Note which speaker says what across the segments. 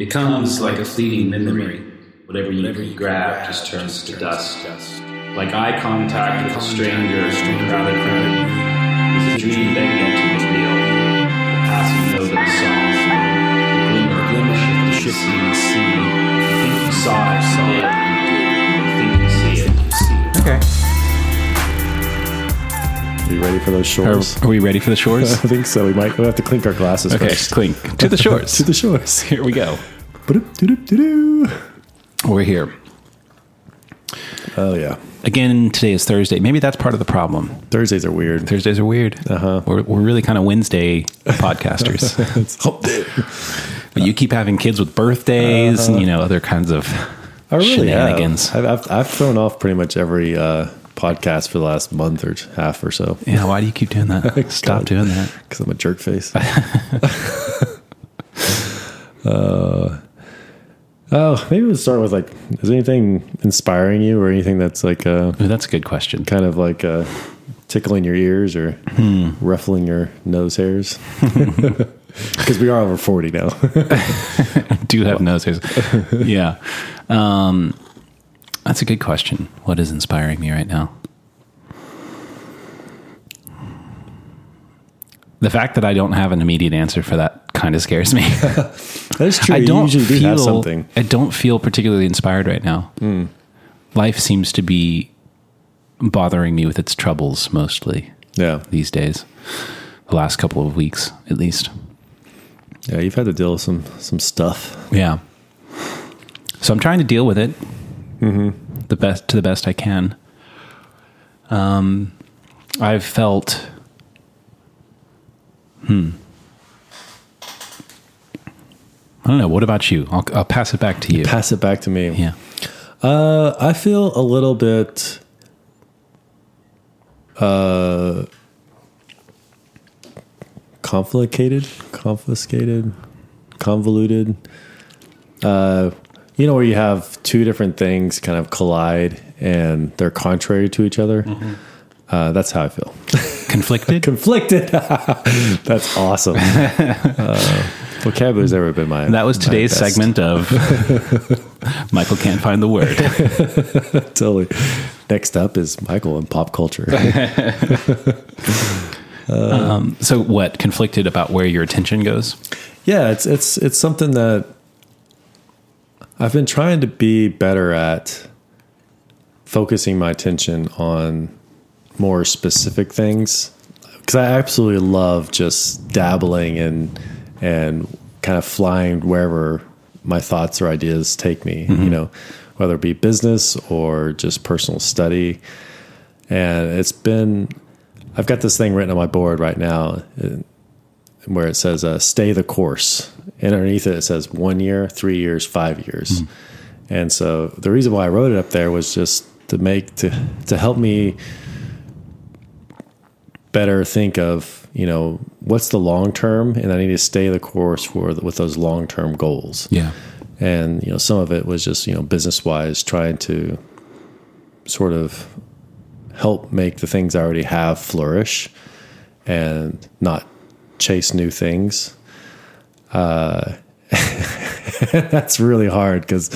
Speaker 1: Becomes like a fleeting memory. Whatever you grab just turns to dust. Like eye contact with a stranger in a crowded room. Is a dream begging to be real. The passing note of a song. The glimmer, glimmer of the shifting sea. You think you saw it, saw it. You think you see it, you see it.
Speaker 2: Okay.
Speaker 3: Are you ready for those shores?
Speaker 2: are we ready for the shores?
Speaker 3: I think so. We might we'll have to clink our glasses
Speaker 2: Okay,
Speaker 3: first.
Speaker 2: clink to the shores.
Speaker 3: to the shores.
Speaker 2: Here we go. We're here
Speaker 3: Oh yeah.
Speaker 2: again. Today is Thursday. Maybe that's part of the problem.
Speaker 3: Thursdays are weird.
Speaker 2: Thursdays are weird.
Speaker 3: Uh-huh.
Speaker 2: We're, we're really kind of Wednesday podcasters.
Speaker 3: It's hump day.
Speaker 2: but you keep having kids with birthdays and you know other kinds of
Speaker 3: I really
Speaker 2: shenanigans.
Speaker 3: have. I've, I've, I've thrown off pretty much every uh, podcast for the last month or half or so
Speaker 2: Yeah, why do you keep doing that? Stop doing that.
Speaker 3: because I'm a jerk face. uh, oh, maybe we'll start with like, is anything inspiring you or anything that's like uh,
Speaker 2: Ooh, that's a good question.
Speaker 3: kind of like uh, tickling your ears or ruffling your nose hairs? Because we are over 40 now.
Speaker 2: Do have nose hairs. yeah. Um, that's a good question. What is inspiring me right now? The fact that I don't have an immediate answer for that kind of scares me.
Speaker 3: That's true.
Speaker 2: I don't
Speaker 3: usually do
Speaker 2: feel
Speaker 3: something.
Speaker 2: I don't feel particularly inspired right now. Hmm. Life seems to be bothering me with its troubles mostly
Speaker 3: Yeah.
Speaker 2: these days. The last couple of weeks, at least.
Speaker 3: Yeah, you've had to deal with some some stuff.
Speaker 2: Yeah. So I'm trying to deal with it the best to the best I can. Um, I've felt. Hmm. I don't know. What about you? I'll, I'll pass it back to you.
Speaker 3: Pass it back to me.
Speaker 2: yeah.
Speaker 3: Uh, I feel a little bit uh, conflicated, confiscated, convoluted. Uh, you know, where you have two different things kind of collide and they're contrary to each other. Uh, that's how I feel.
Speaker 2: Conflicted.
Speaker 3: Conflicted. that's awesome. Uh, vocabulary's ever been my.
Speaker 2: that was today's segment of Michael can't find the word.
Speaker 3: Totally. Next up is Michael in pop culture.
Speaker 2: Um, so what? Conflicted about where your attention goes?
Speaker 3: Yeah, it's it's it's something that I've been trying to be better at focusing my attention on more specific things because I absolutely love just dabbling and and kind of flying wherever my thoughts or ideas take me, you mm-hmm. know, whether it be business or just personal study. And it's been I've got this thing written on my board right now where it says uh, "stay the course," and underneath it it says one year, three years, five years. And so the reason why I wrote it up there was just to make to to help me better think of you know what's the long term, and I need to stay the course for with those long term goals.
Speaker 2: Yeah.
Speaker 3: And you know some of it was just you know business wise trying to sort of help make the things I already have flourish and not chase new things. Uh, that's really hard because,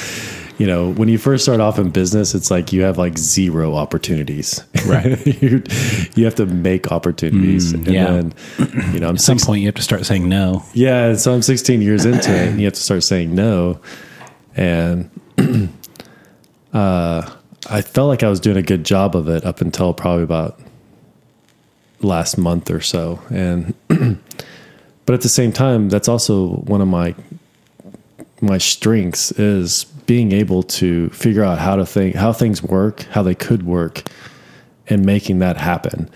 Speaker 3: you know, when you first start off in business, it's like you have like zero opportunities.
Speaker 2: Right.
Speaker 3: you you have to make opportunities. and
Speaker 2: yeah.
Speaker 3: then, you know, I'm
Speaker 2: At some
Speaker 3: six,
Speaker 2: point, you have to start saying no.
Speaker 3: yeah, so I'm 16 years into it, and you have to start saying no. And uh, I felt like I was doing a good job of it up until probably about last month or so. And but at the same time, that's also one of my my strengths is being able to figure out how to think, how things work, how they could work, and making that happen.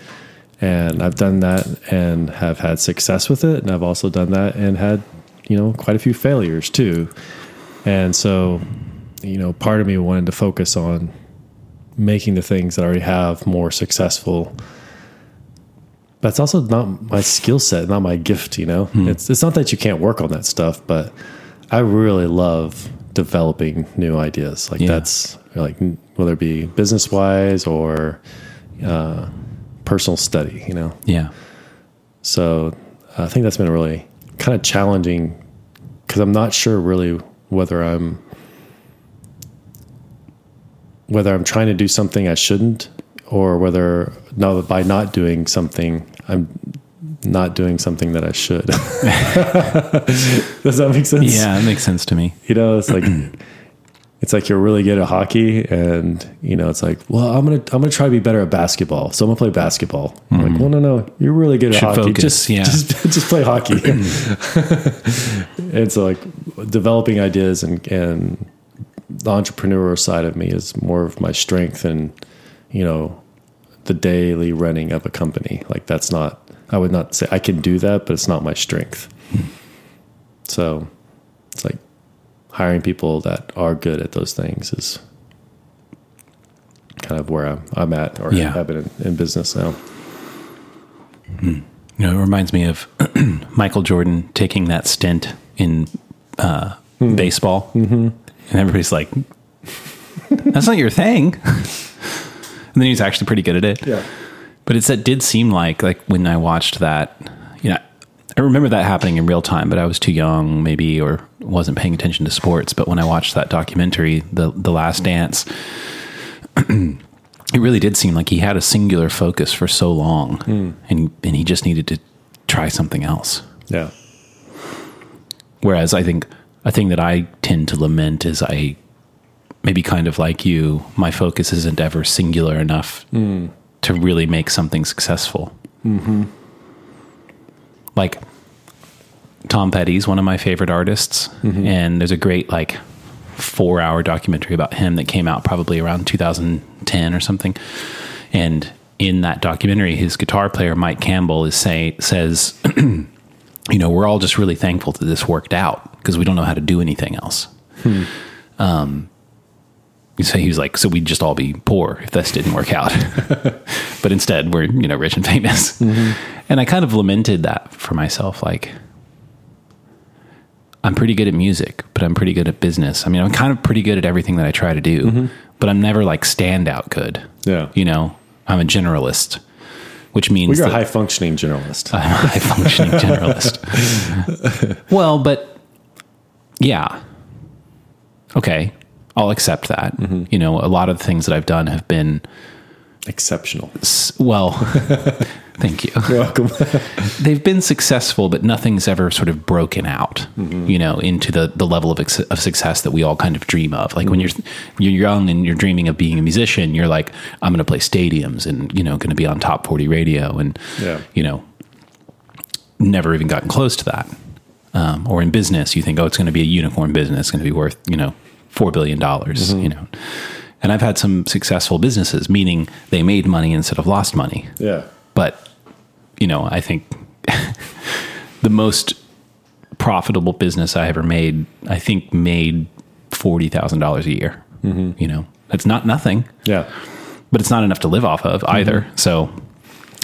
Speaker 3: And I've done that and have had success with it. And I've also done that and had, you know, quite a few failures too. And so, you know, part of me wanted to focus on making the things that I already have more successful. But it's also not my skill set, not my gift, you know? It's it's not that you can't work on that stuff, but I really love developing new ideas. Like
Speaker 2: Yeah.
Speaker 3: that's like whether it be business wise or uh, personal study, you know.
Speaker 2: Yeah.
Speaker 3: So I think that's been really kind of challenging because I'm not sure really whether I'm whether I'm trying to do something I shouldn't, or whether no, by not doing something, I'm not doing something that I should. Does that make sense?
Speaker 2: Yeah, it makes sense to me.
Speaker 3: You know, it's like it's like you're really good at hockey, and you know, it's like, well, I'm gonna I'm gonna try to be better at basketball, so I'm gonna play basketball. I'm like, mm-hmm. well, no, no, you're really good at
Speaker 2: Should
Speaker 3: hockey.
Speaker 2: focus,
Speaker 3: just,
Speaker 2: yeah.
Speaker 3: just just play hockey. and so, like, developing ideas and and the entrepreneur side of me is more of my strength, and you know, the daily running of a company. Like, that's not. I would not say I can do that, but it's not my strength. So it's like hiring people that are good at those things is kind of where I'm, I'm at or
Speaker 2: Yeah.
Speaker 3: have been in, in business now.
Speaker 2: You know, it reminds me of Michael Jordan taking that stint in uh, baseball, mm-hmm. and everybody's like, "That's not your thing." and then he's actually pretty good at it.
Speaker 3: Yeah.
Speaker 2: But it's that did seem like like when I watched that, you know, I remember that happening in real time, but I was too young, maybe, or wasn't paying attention to sports. But when I watched that documentary, the the Last Dance, it really did seem like he had a singular focus for so long, hmm. and and he just needed to try something else.
Speaker 3: Yeah.
Speaker 2: Whereas I think a thing that I tend to lament is I maybe kind of like you, my focus isn't ever singular enough to really make something successful. Mm-hmm. Like Tom Petty's one of my favorite artists, and there's a great like four hour documentary about him that came out probably around 2010 or something. And in that documentary, his guitar player Mike Campbell is say says you know, we're all just really thankful that this worked out because we don't know how to do anything else. Um, so he was like, so we'd just all be poor if this didn't work out. but instead, we're, you know, rich and famous. And I kind of lamented that for myself. Like, I'm pretty good at music, but I'm pretty good at business. I mean, I'm kind of pretty good at everything that I try to do, but I'm never like standout good.
Speaker 3: Yeah.
Speaker 2: You know, I'm a generalist, which means
Speaker 3: Well, you're a high functioning generalist.
Speaker 2: I'm a high functioning generalist. well, but yeah. Okay. I'll accept that. Mm-hmm. You know, a lot of the things that I've done have been,
Speaker 3: Exceptional.
Speaker 2: s- well, thank you.
Speaker 3: You're welcome.
Speaker 2: They've been successful, but nothing's ever sort of broken out, mm-hmm. you know, into the, the level of, ex- of success that we all kind of dream of. Like when mm-hmm. you're, you're young and you're dreaming of being a musician, you're like, I'm going to play stadiums and, you know, going to be on top 40 radio and,
Speaker 3: Yeah.
Speaker 2: you know, never even gotten close to that. Um, or in business, you think, oh, it's going to be a unicorn business, it's going to be worth, you know, $4 billion, mm-hmm. you know. And I've had some successful businesses, meaning they made money instead of lost money.
Speaker 3: yeah.
Speaker 2: But, you know, I think the most profitable business I ever made, I think made $40,000 a year. Mm-hmm. You know, that's not nothing
Speaker 3: Yeah.
Speaker 2: but it's not enough to live off of mm-hmm. either. So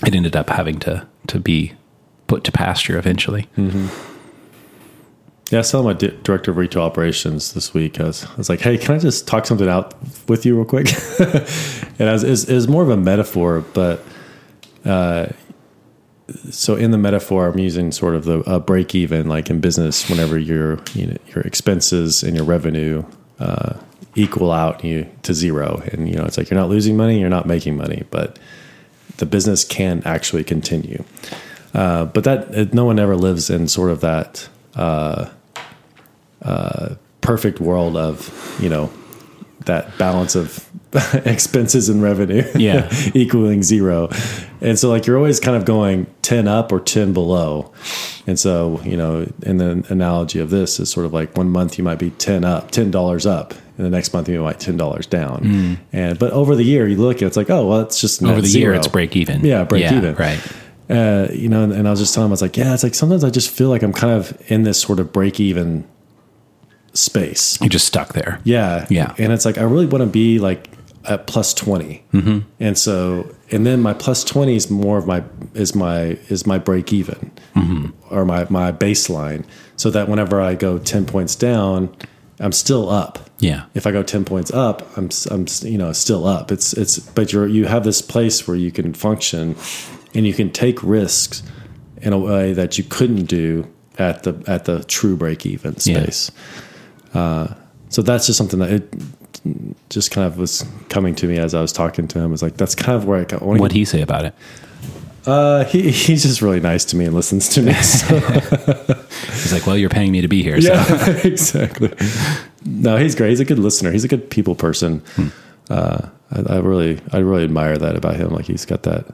Speaker 2: it ended up having to to be put to pasture eventually.
Speaker 3: Yeah, I saw my di- director of retail operations this week. I was, I was like, "Hey, can I just talk something out with you real quick?" and I was, it was, it was more of a metaphor, but uh, so in the metaphor, I'm using sort of the break even, like in business, whenever your you know, your expenses and your revenue uh, equal out you to zero, and you know it's like you're not losing money, you're not making money, but the business can actually continue. Uh, but that no one ever lives in sort of that uh, uh, perfect world of you know that balance of expenses and revenue
Speaker 2: Yeah.
Speaker 3: equaling zero and so like you're always kind of going 10 up or 10 below and so you know in the analogy of this is sort of like one month you might be 10 up $10 up and the next month you might $10 down and but over the year you look at it's like oh well it's just
Speaker 2: Over the year, it's break even.
Speaker 3: Yeah, break even.
Speaker 2: Right.
Speaker 3: Uh, you know, and, and I was just telling him, I was like, yeah, it's like sometimes I just feel like I'm kind of in this sort of break even space.
Speaker 2: You're just stuck there.
Speaker 3: Yeah.
Speaker 2: Yeah.
Speaker 3: And it's like, I really want to be like at plus 20. Mm-hmm. And so, and then my plus 20 is more of my, is my, is my break even or my, my baseline. So that whenever I go 10 points down, I'm still up
Speaker 2: Yeah.
Speaker 3: if I go 10 points up, I'm, I'm, you know, still up. It's, it's, but you're, you have this place where you can function and you can take risks in a way that you couldn't do at the, at the true break even
Speaker 2: Yeah.
Speaker 3: space. so that's just something that it just kind of was coming to me as I was talking to him. It's like that's kind of where I got.
Speaker 2: What'd he say about it?
Speaker 3: Uh, he he's just really nice to me and listens to me. So,
Speaker 2: He's like, well, you're paying me to be here. So.
Speaker 3: yeah, exactly. No, he's great. He's a good listener. He's a good people person. Uh, I, I really I really admire that about him. Like he's got that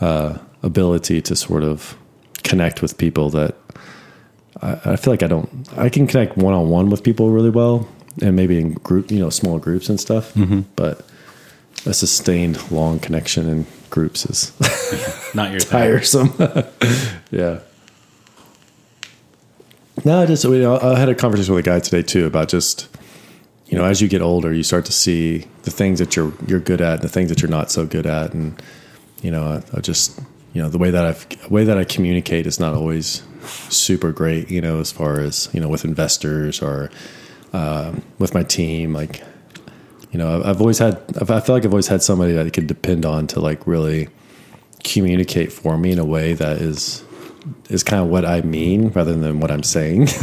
Speaker 3: uh, ability to sort of connect with people that I, I feel like I don't. I can connect one on one with people really well, and maybe in group, you know, small groups and stuff. But a sustained long connection in groups is
Speaker 2: Not your
Speaker 3: tiresome. yeah. No, I just you know, I had a conversation with a guy today too about just you know as you get older, you start to see the things that you're you're good at and the things that you're not so good at, and you know I, I just you know the way that I've way that I communicate is not always super great. You know, as far as you know with investors or um, with my team, like you know I've, always had I feel like I've always had somebody that I could depend on to like really communicate for me in a way that is is kind of what I mean rather than what I'm saying.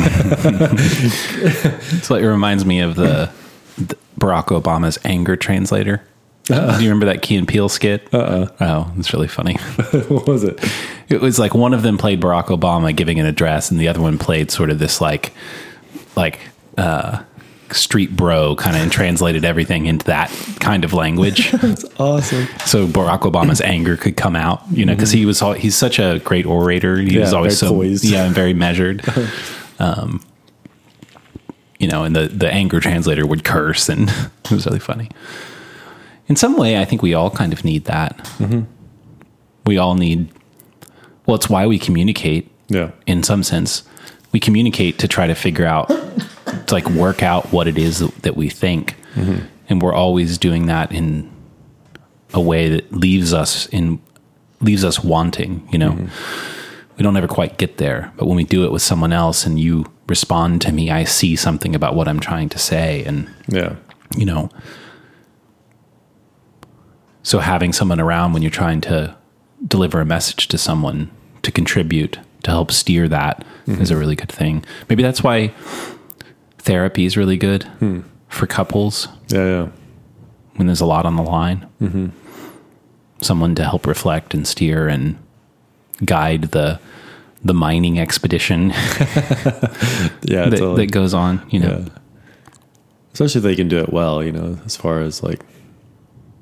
Speaker 2: So it reminds me of the, the Barack Obama's anger translator. Do you remember that Key and Peele skit? Uh-uh. Oh, it's really funny.
Speaker 3: what was it?
Speaker 2: It was like one of them played Barack Obama giving an address, and the other one played sort of this like, like uh, street bro kind of and translated everything into that kind of language.
Speaker 3: It's awesome.
Speaker 2: so Barack Obama's anger could come out, you know, because he was all, he's such a great orator. He was always so
Speaker 3: poised.
Speaker 2: yeah, and very measured. um, you know, and the the anger translator would curse, and it was really funny. In some way, I think we all kind of need that.
Speaker 3: Mm-hmm.
Speaker 2: We all need. Well, it's why we communicate.
Speaker 3: Yeah.
Speaker 2: In some sense, we communicate to try to figure out, to like work out what it is that we think, and we're always doing that in a way that leaves us in leaves us wanting you know we don't ever quite get there but when we do it with someone else and you respond to me i see something about what i'm trying to say and
Speaker 3: Yeah.
Speaker 2: you know so having someone around when you're trying to deliver a message to someone to contribute to help steer that is a really good thing maybe that's why therapy is really good for couples
Speaker 3: Yeah. Yeah.
Speaker 2: when there's a lot on the line. Mm-hmm. Someone to help reflect and steer and guide the the mining expedition
Speaker 3: Yeah.
Speaker 2: that,
Speaker 3: totally.
Speaker 2: that goes on. You know,
Speaker 3: yeah. Especially if they can do it well, you know, as far as like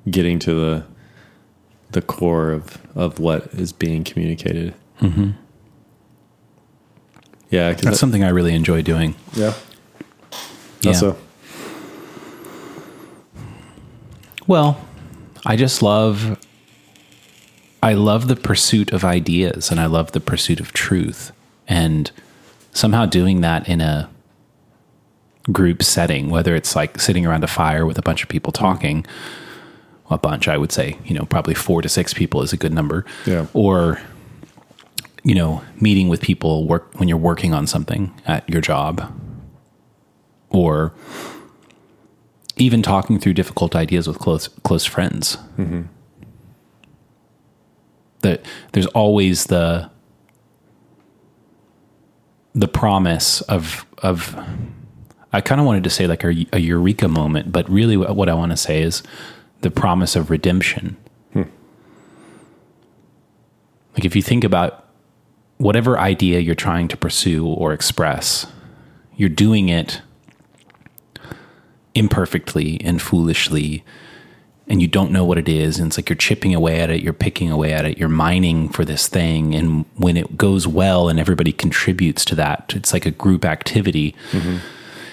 Speaker 3: getting to the the core of of what is being communicated. Mm-hmm. Yeah.
Speaker 2: that's
Speaker 3: that-
Speaker 2: something I really enjoy doing.
Speaker 3: yeah.
Speaker 2: Yeah.
Speaker 3: Also,
Speaker 2: Well, I just love I love the pursuit of ideas and I love the pursuit of truth and somehow doing that in a group setting whether it's like sitting around a fire with a bunch of people talking a bunch I would say, you know, probably 4 to 6 people is a good number.
Speaker 3: Yeah.
Speaker 2: Or you know, meeting with people work when you're working on something at your job or even talking through difficult ideas with close close friends. Mm-hmm. That there's always the the promise of of I kind of wanted to say like a, a eureka moment, but really what I want to say is the promise of redemption. Like if you think about whatever idea you're trying to pursue or express, you're doing it imperfectly and foolishly and you don't know what it is and it's like you're chipping away at it you're picking away at it you're mining for this thing and when it goes well and everybody contributes to that it's like a group activity mm-hmm.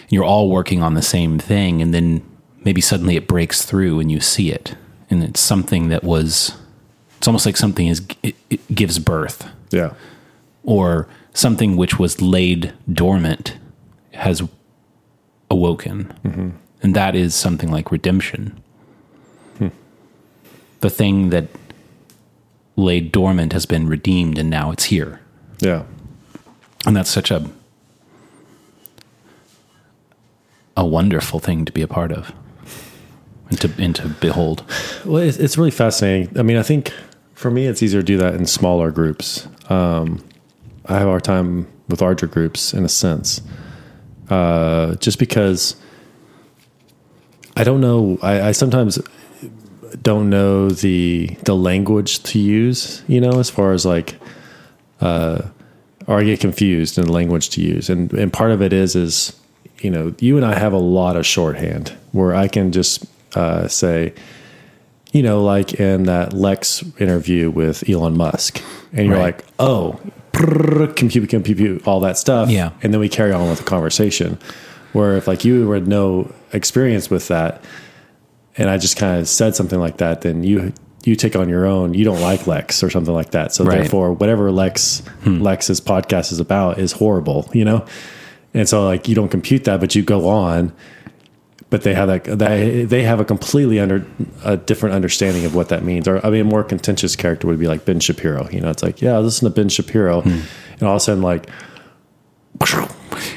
Speaker 2: you're all working on the same thing and then maybe suddenly it breaks through and you see it and it's something that was it's almost like something is it, it gives birth
Speaker 3: yeah.
Speaker 2: or something which was laid dormant has awoken. Mm-hmm. And that is something like redemption. Hmm. The thing that laid dormant has been redeemed and now it's here.
Speaker 3: Yeah.
Speaker 2: And that's such a a wonderful thing to be a part of and to and to behold.
Speaker 3: Well, it's, it's really fascinating. I mean, I think for me, it's easier to do that in smaller groups. Um, I have our time with larger groups in a sense. uh, just because I don't know. I, I sometimes don't know the the language to use. You know, as far as like, uh, or I get confused in the language to use, and and part of it is is you know you and I have a lot of shorthand where I can just uh, say, you know, like in that Lex interview with Elon Musk, and you're
Speaker 2: Right.
Speaker 3: like, oh, prrr, compute, compute, compute, all that stuff,
Speaker 2: Yeah.
Speaker 3: and then we carry on with the conversation. Where if like you had no experience with that, and I just kind of said something like that, then you you take on your own. You don't like Lex or something like that. So
Speaker 2: Right.
Speaker 3: therefore, whatever Lex Lex's podcast is about is horrible, you know. And so like you don't compute that, but you go on. But they have that they they have a completely under a different understanding of what that means. Or I mean, a more contentious character would be like Ben Shapiro. You know, it's like yeah, listen to Ben Shapiro, hmm. and all of a sudden like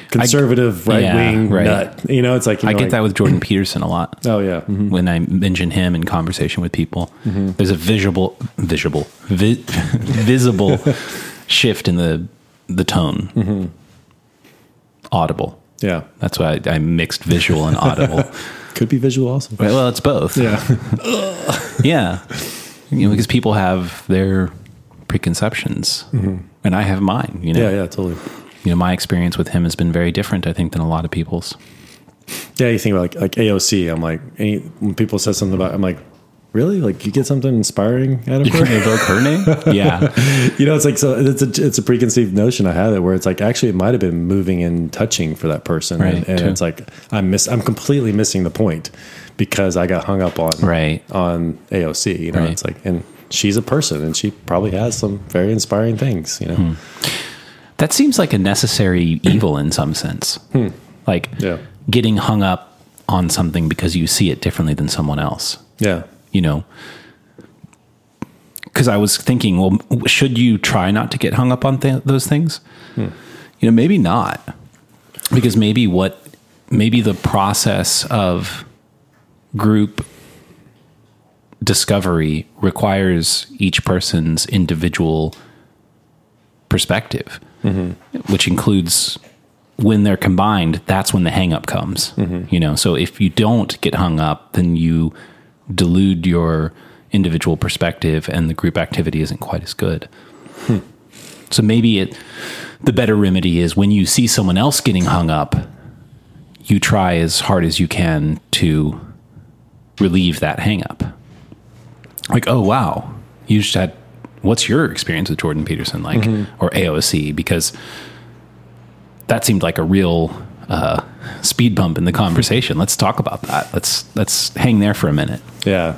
Speaker 3: conservative right wing
Speaker 2: right.
Speaker 3: nut. You know, it's like you
Speaker 2: I get
Speaker 3: like,
Speaker 2: that with Jordan Peterson a lot.
Speaker 3: Oh yeah, mhm.
Speaker 2: When I mention him in conversation with people, mm-hmm. there's a visual, visible, vi- visible shift in the the tone. Mm-hmm. Audible.
Speaker 3: Yeah.
Speaker 2: That's why I, I mixed visual and audible.
Speaker 3: Could be visual also.
Speaker 2: well, it's both.
Speaker 3: Yeah.
Speaker 2: Yeah. You know, because people have their preconceptions, and I have mine. You know,
Speaker 3: Mm-hmm. yeah, yeah, totally.
Speaker 2: you know, my experience with him has been very different, I think, than a lot of people's.
Speaker 3: Yeah, you think about like like AOC. I'm like, any, when people say something about, I'm like, really? Like you get something inspiring out of her?
Speaker 2: evoke her name. Yeah,
Speaker 3: you know, it's like so. It's a it's a preconceived notion I have it where it's like actually it might have been moving and touching for that person,
Speaker 2: Right,
Speaker 3: and, and it's like I'm miss I'm completely missing the point because I got hung up on
Speaker 2: Right.
Speaker 3: on AOC. You know,
Speaker 2: Right.
Speaker 3: it's like and she's a person and she probably has some very inspiring things. You know,
Speaker 2: Hmm. that seems like a necessary evil in some sense. Like
Speaker 3: Yeah.
Speaker 2: getting hung up on something because you see it differently than someone else.
Speaker 3: yeah,
Speaker 2: You know, because I was thinking, well, should you try not to get hung up on th- those things? Hmm. You know, maybe not, because maybe what maybe the process of group discovery requires each person's individual perspective, mm-hmm. which includes when they're combined, that's when the hang up comes. Mm-hmm. You know, so if you don't get hung up, then you delude your individual perspective and the group activity isn't quite as good. So maybe it the better remedy is when you see someone else getting hung up, you try as hard as you can to relieve that hang up. Like, oh wow, you just had what's your experience with Jordan Peterson like or AOC? Because that seemed like a real uh, speed bump in the conversation. Let's talk about that. Let's let's hang there for a minute.
Speaker 3: Yeah.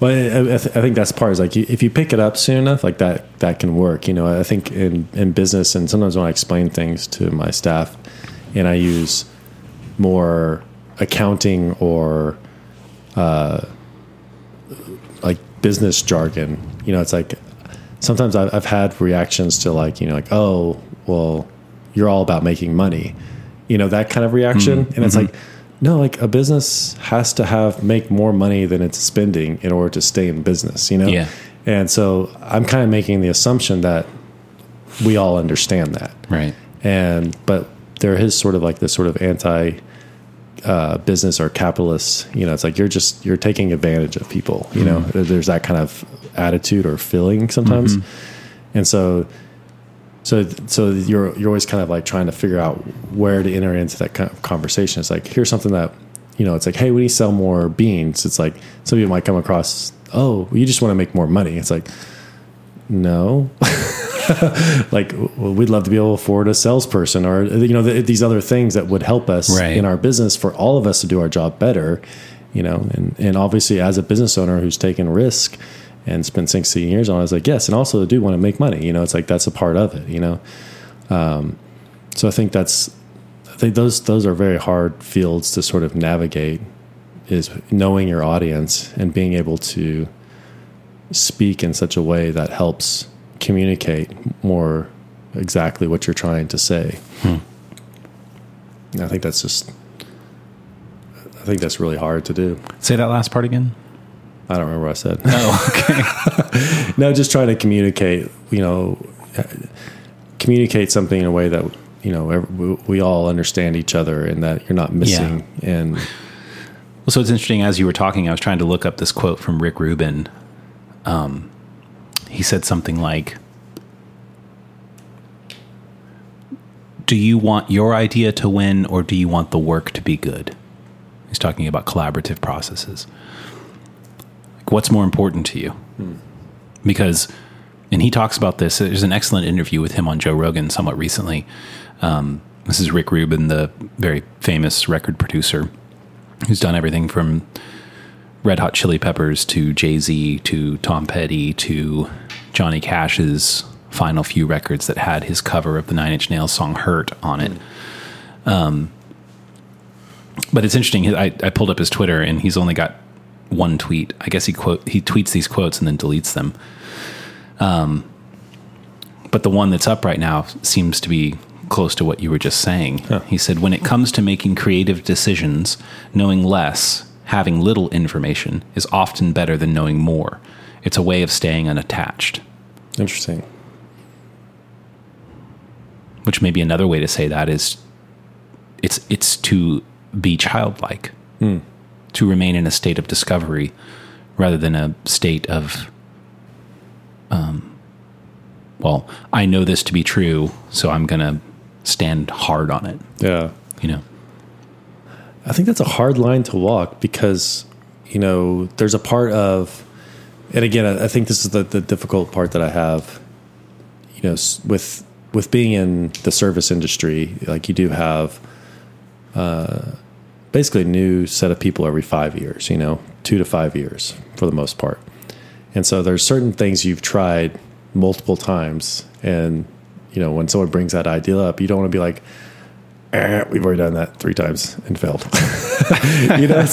Speaker 3: Well, I, I, th- I think that's part is like you- if you pick it up soon enough, like that that can work. You know, I think in in business and sometimes when I explain things to my staff, and I use more accounting or uh, like business jargon. You know, it's like sometimes I've, I've had reactions to like you know like oh well you're all about making money, you know that kind of reaction, mm-hmm. and it's mm-hmm. like no like a business has to have make more money than it's spending in order to stay in business, you know.
Speaker 2: Yeah.
Speaker 3: And so I'm kind of making the assumption that we all understand that.
Speaker 2: Right.
Speaker 3: and but there is sort of like this sort of anti uh, business or capitalist you know it's like you're just you're taking advantage of people you know? Mm-hmm. There's that kind of attitude or feeling sometimes. And so so so you're you're always kind of like trying to figure out where to enter into that kind of conversation. It's like here's something that you know it's like hey we need to sell more beans. It's like some people might come across oh you just want to make more money. It's like no. Like well, we'd love to be able to afford a salesperson or you know th- these other things that would help us
Speaker 2: Right.
Speaker 3: in our business for all of us to do our job better you know and and obviously as a business owner who's taken risk and spent 16 years on it, I was like yes and also I do want to make money you know it's like that's a part of it you know um, so I think that's I think those those are very hard fields to sort of navigate is knowing your audience and being able to speak in such a way that helps communicate more exactly what you're trying to say. And I think that's just I think that's really hard to do.
Speaker 2: Say that last part again.
Speaker 3: I don't remember what I said.
Speaker 2: Oh, okay.
Speaker 3: no, just trying to communicate, you know, communicate something in a way that you know we, all understand each other and that you're not missing and
Speaker 2: Well, so it's interesting. As you were talking, I was trying to look up this quote from Rick Rubin. Um, he said something like, "Do you want your idea to win, or do you want the work to be good?" He's talking about collaborative processes. Like, what's more important to you? Because, and he talks about this. There's an excellent interview with him on Joe Rogan somewhat recently. Um, this is Rick Rubin, the very famous record producer who's done everything from Red Hot Chili Peppers to Jay Z to Tom Petty to Johnny Cash's final few records that had his cover of the Nine Inch Nails song "Hurt" on it. Um, but it's interesting. I, I pulled up his Twitter and he's only got one tweet. I guess he quote he tweets these quotes and then deletes them. Um, but the one that's up right now seems to be close to what you were just saying. He said, "When it comes to making creative decisions, knowing less, having little information, is often better than knowing more. It's a way of staying unattached."
Speaker 3: interesting
Speaker 2: Which maybe another way to say that is, it's it's to be childlike, to remain in a state of discovery, rather than a state of, um, well, I know this to be true, so I'm gonna stand hard on it.
Speaker 3: yeah
Speaker 2: You know.
Speaker 3: I think that's a hard line to walk because, you know, there's a part of, and again, I I think this is the, the difficult part that I have, you know, with with being in the service industry, like you do have, uh, basically a new set of people every five years, you know, two to five years for the most part, and so there's certain things you've tried multiple times, and you know, when someone brings that idea up, you don't want to be like, eh, we've already done that three times and failed. you know,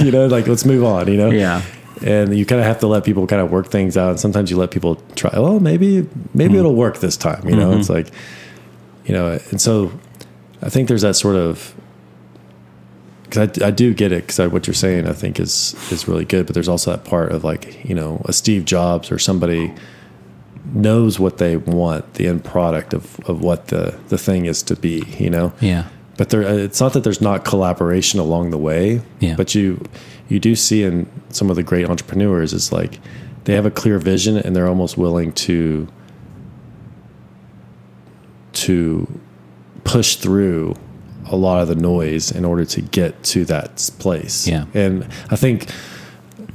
Speaker 3: you know, like let's move on. You know,
Speaker 2: Yeah.
Speaker 3: And you kind of have to let people kind of work things out. And sometimes you let people try. Oh, maybe maybe it'll work this time. You know, it's like, you know, and so I think there's that sort of because I, I do get it because what you're saying I think is is really good. But there's also that part of like you know a Steve Jobs or somebody knows what they want the end product of, of what the the thing is to be you know
Speaker 2: Yeah.
Speaker 3: but there uh, it's not that there's not collaboration along the way
Speaker 2: Yeah.
Speaker 3: but you you do see in some of the great entrepreneurs is like they have a clear vision and they're almost willing to to push through a lot of the noise in order to get to that place
Speaker 2: Yeah.
Speaker 3: and i think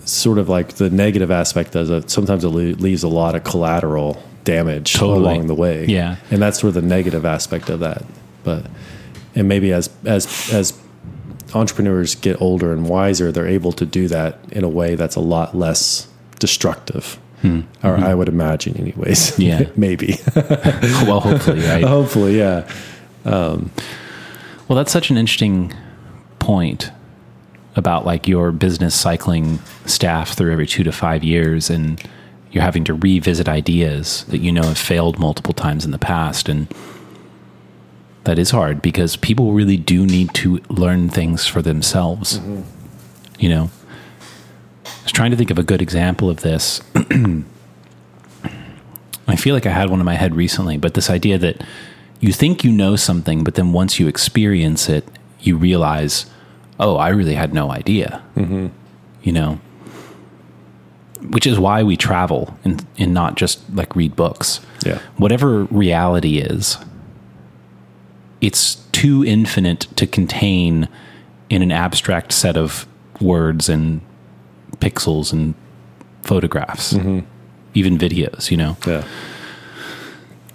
Speaker 3: sort of like the negative aspect is that uh, sometimes it leaves a lot of collateral damage
Speaker 2: Totally.
Speaker 3: along the way
Speaker 2: Yeah.
Speaker 3: and that's sort of the negative aspect of that but and maybe as as as entrepreneurs get older and wiser they're able to do that in a way that's a lot less destructive hmm. or mm-hmm. i would imagine anyways
Speaker 2: Yeah.
Speaker 3: maybe
Speaker 2: well, hopefully, right?
Speaker 3: hopefully yeah um,
Speaker 2: Well, that's such an interesting point about like your business cycling staff through every two to five years and you're having to revisit ideas that you know have failed multiple times in the past. And that is hard because people really do need to learn things for themselves. Mm-hmm. You know, I was trying to think of a good example of this. I feel like I had one in my head recently, but this idea that you think you know something, but then once you experience it, you realize, oh, I really had no idea. Mm-hmm. You know, which is why we travel and, and not just like read books.
Speaker 3: Yeah.
Speaker 2: Whatever reality is, it's too infinite to contain in an abstract set of words and pixels and photographs, even videos, you know?
Speaker 3: yeah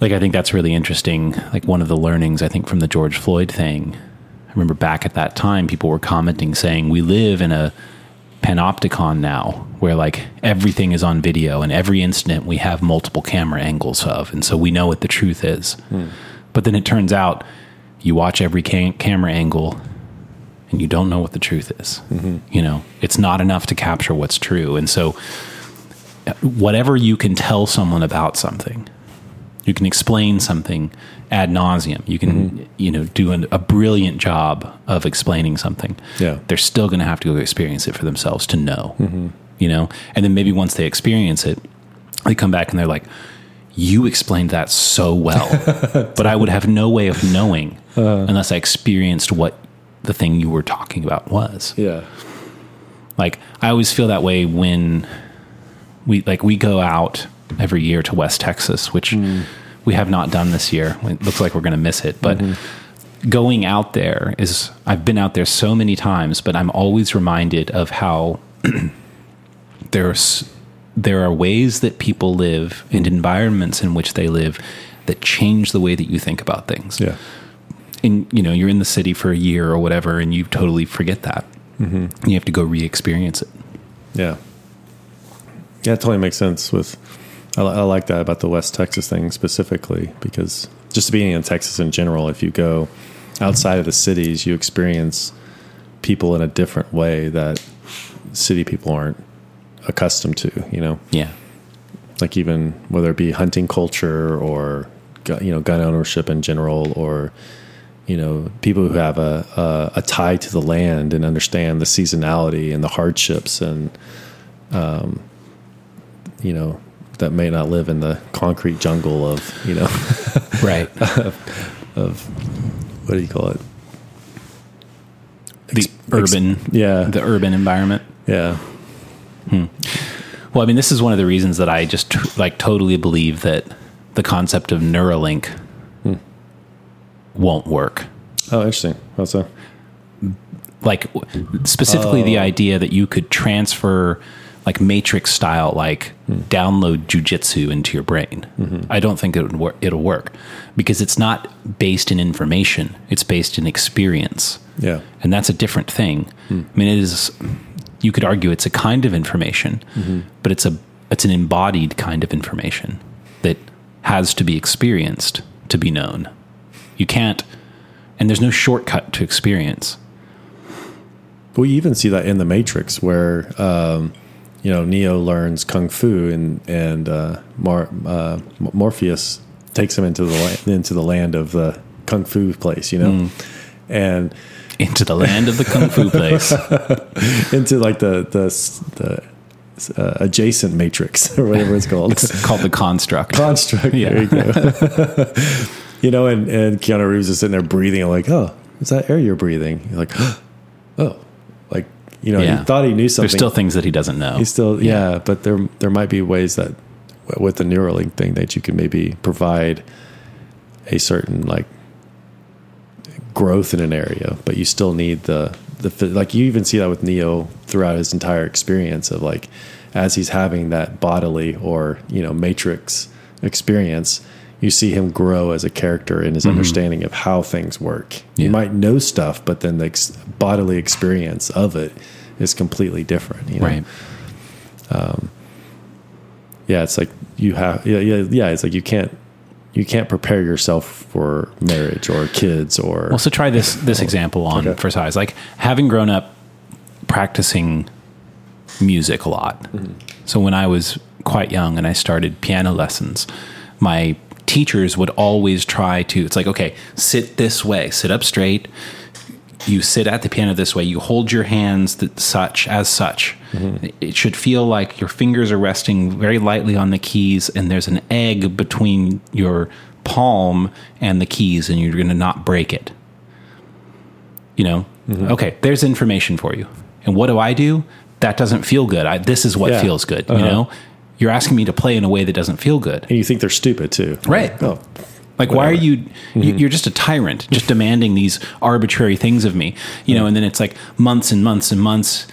Speaker 2: like I think that's really interesting. Like one of the learnings I think from the George Floyd thing. I remember back at that time, people were commenting saying we live in a panopticon now, where like everything is on video and every incident we have multiple camera angles of, and so we know what the truth is. But then it turns out you watch every ca- camera angle and you don't know what the truth is. You know, it's not enough to capture what's true, and so uh, whatever you can tell someone about something you can explain something ad nauseum. You can, mm-hmm. you know, do an, a brilliant job of explaining something.
Speaker 3: Yeah.
Speaker 2: They're still going to have to go experience it for themselves to know, mm-hmm. you know? And then maybe once they experience it, they come back and they're like, you explained that so well, but I would have no way of knowing uh-huh. unless I experienced what the thing you were talking about was.
Speaker 3: Yeah.
Speaker 2: Like I always feel that way when we like we go out every year to West Texas, which we have not done this year. It looks like we're going to miss it, but going out there is I've been out there so many times, but I'm always reminded of how there's there are ways that people live and environments in which they live that change the way that you think about things
Speaker 3: Yeah.
Speaker 2: and you know you're in the city for a year or whatever and you totally forget that mm-hmm. you have to go re-experience it
Speaker 3: Yeah. Yeah, it totally makes sense with I, I like that about the West Texas thing specifically because just being in Texas in general, if you go outside of the cities, you experience people in a different way that city people aren't accustomed to, you know.
Speaker 2: yeah
Speaker 3: Like even whether it be hunting culture or you know gun ownership in general or you know people who have a, a a tie to the land and understand the seasonality and the hardships and um you know that may not live in the concrete jungle of you know
Speaker 2: right.
Speaker 3: Of what do you call it?
Speaker 2: The urban
Speaker 3: yeah.
Speaker 2: the urban environment.
Speaker 3: Yeah. Hmm.
Speaker 2: Well i mean this is one of the reasons that i just like totally believe that the concept of neuralink hmm. won't work.
Speaker 3: Oh interesting. How so?
Speaker 2: Like specifically the oh. idea that you could transfer like matrix style like download jujitsu into your brain. Mm-hmm. I don't think it would wor- it'll work because it's not based in information it's based in experience.
Speaker 3: Yeah.
Speaker 2: And that's a different thing. Hmm. I mean it is you could argue it's a kind of information mm-hmm. but it's a it's an embodied kind of information that has to be experienced to be known. You can't and there's no shortcut to experience.
Speaker 3: We even see that in the Matrix, where um, you know Neo learns kung fu, and and uh, Mor- uh, Morpheus takes him into the into the land of the kung fu place, you know, and
Speaker 2: into the land of the kung fu place.
Speaker 3: into like the the the uh, adjacent Matrix or whatever it's called.
Speaker 2: It's called the construct.
Speaker 3: construct.
Speaker 2: Yeah.
Speaker 3: There you go. you know, and, and Keanu Reeves is sitting there breathing. Like, oh, is that air you're breathing? You're like, oh, you know,
Speaker 2: Yeah.
Speaker 3: he thought he knew something.
Speaker 2: There's still things that he doesn't know.
Speaker 3: He's still, yeah. but there there might be ways that with the Neuralink thing that you can maybe provide a certain like growth in an area, but you still need the the like you even see that with Neo throughout his entire experience of like as he's having that bodily or you know matrix experience you see him grow as a character in his understanding of how things work
Speaker 2: Mm-hmm. Yeah.
Speaker 3: you might know stuff but then the ex- bodily experience of it is completely different you know?
Speaker 2: right.
Speaker 3: yeah it's like you have yeah, yeah yeah it's like you can't you can't prepare yourself for marriage or kids or
Speaker 2: Well, so try this this example on
Speaker 3: Okay.
Speaker 2: for size. Like having grown up practicing music a lot. So when I was quite young and I started piano lessons, my teachers would always try to. It's like okay, sit this way, sit up straight. You sit at the piano this way. You hold your hands th- such as such. It should feel like your fingers are resting very lightly on the keys, and there's an egg between your palm and the keys, and you're going to not break it. You know, okay. There's information for you. And what do I do? That doesn't feel good. I, this is what
Speaker 3: Yeah.
Speaker 2: feels good. You
Speaker 3: Uh-huh.
Speaker 2: know, you're asking me to play in a way that doesn't feel good.
Speaker 3: and you think they're stupid too
Speaker 2: Right.
Speaker 3: Like, oh
Speaker 2: Like, why are you, you? Mm-hmm. You're just a tyrant, just demanding these arbitrary things of me, you know. And then it's like months and months and months,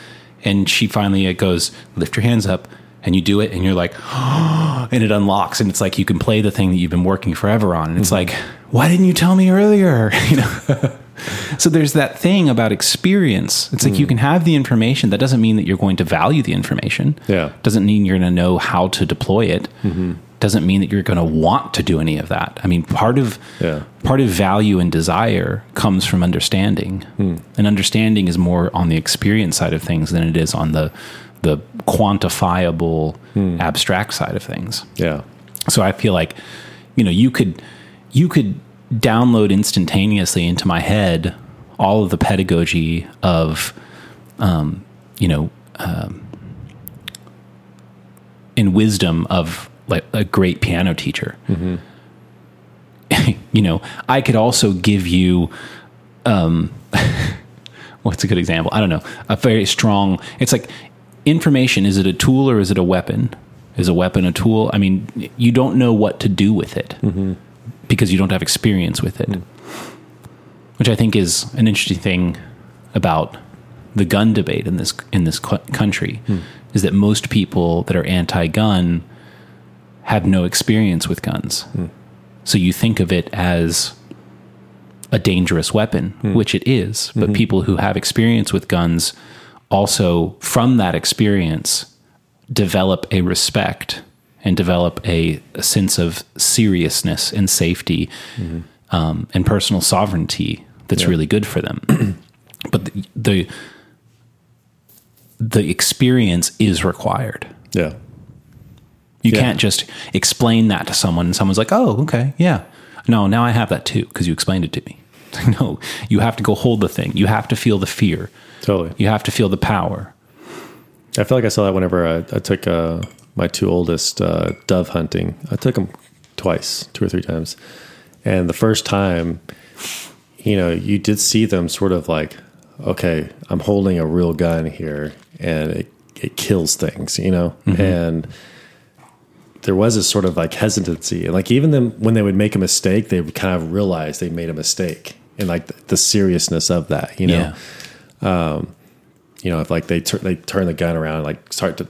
Speaker 2: and she finally it goes, "Lift your hands up," and you do it, and you're like, and it unlocks, and it's like you can play the thing that you've been working forever on, and it's mm-hmm. like, why didn't you tell me earlier? You know. So there's that thing about experience. It's like you hmm. can have the information. That doesn't mean that you're going to value the information.
Speaker 3: Yeah.
Speaker 2: Doesn't mean you're going to know how to deploy it. Mm-hmm. Doesn't mean that you're going to want to do any of that. I mean, part of
Speaker 3: Yeah.
Speaker 2: part of value and desire comes from understanding, hmm. and understanding is more on the experience side of things than it is on the the quantifiable hmm. abstract side of things.
Speaker 3: yeah
Speaker 2: So I feel like, you know, you could you could download instantaneously into my head all of the pedagogy of, um, you know, um, in wisdom of like a great piano teacher. you know, I could also give you, um, what's a good example? I don't know. A very strong. It's like information. Is it a tool or is it a weapon? Is a weapon a tool? I mean, you don't know what to do with it because you don't have experience with it, which I think is an interesting thing about the gun debate in this in this country. Hmm. Is that most people that are anti-gun have no experience with guns. Hmm. So you think of it as a dangerous weapon, hmm. which it is. But mm-hmm. people who have experience with guns also, from that experience, develop a respect and develop a, a sense of seriousness and safety um, and personal sovereignty that's really good for them. but the, the the experience is required.
Speaker 3: Yeah.
Speaker 2: You
Speaker 3: Yeah.
Speaker 2: can't just explain that to someone and someone's like, "Oh, okay, yeah." No, now I have that too because you explained it to me. no, you have to go hold the thing. You have to feel the fear.
Speaker 3: Totally.
Speaker 2: You have to feel the power.
Speaker 3: I feel like I saw that whenever I, I took uh, my two oldest uh, dove hunting. I took them twice, two or three times. And the first time, you know, you did see them sort of like, okay, I'm holding a real gun here and it, it kills things, you know? And there was this sort of like hesitancy. And like even them, when they would make a mistake, they would kind of realize they made a mistake and like the, the seriousness of that, you know?
Speaker 2: Yeah.
Speaker 3: you know, if like they tur- they turn the gun around and like start to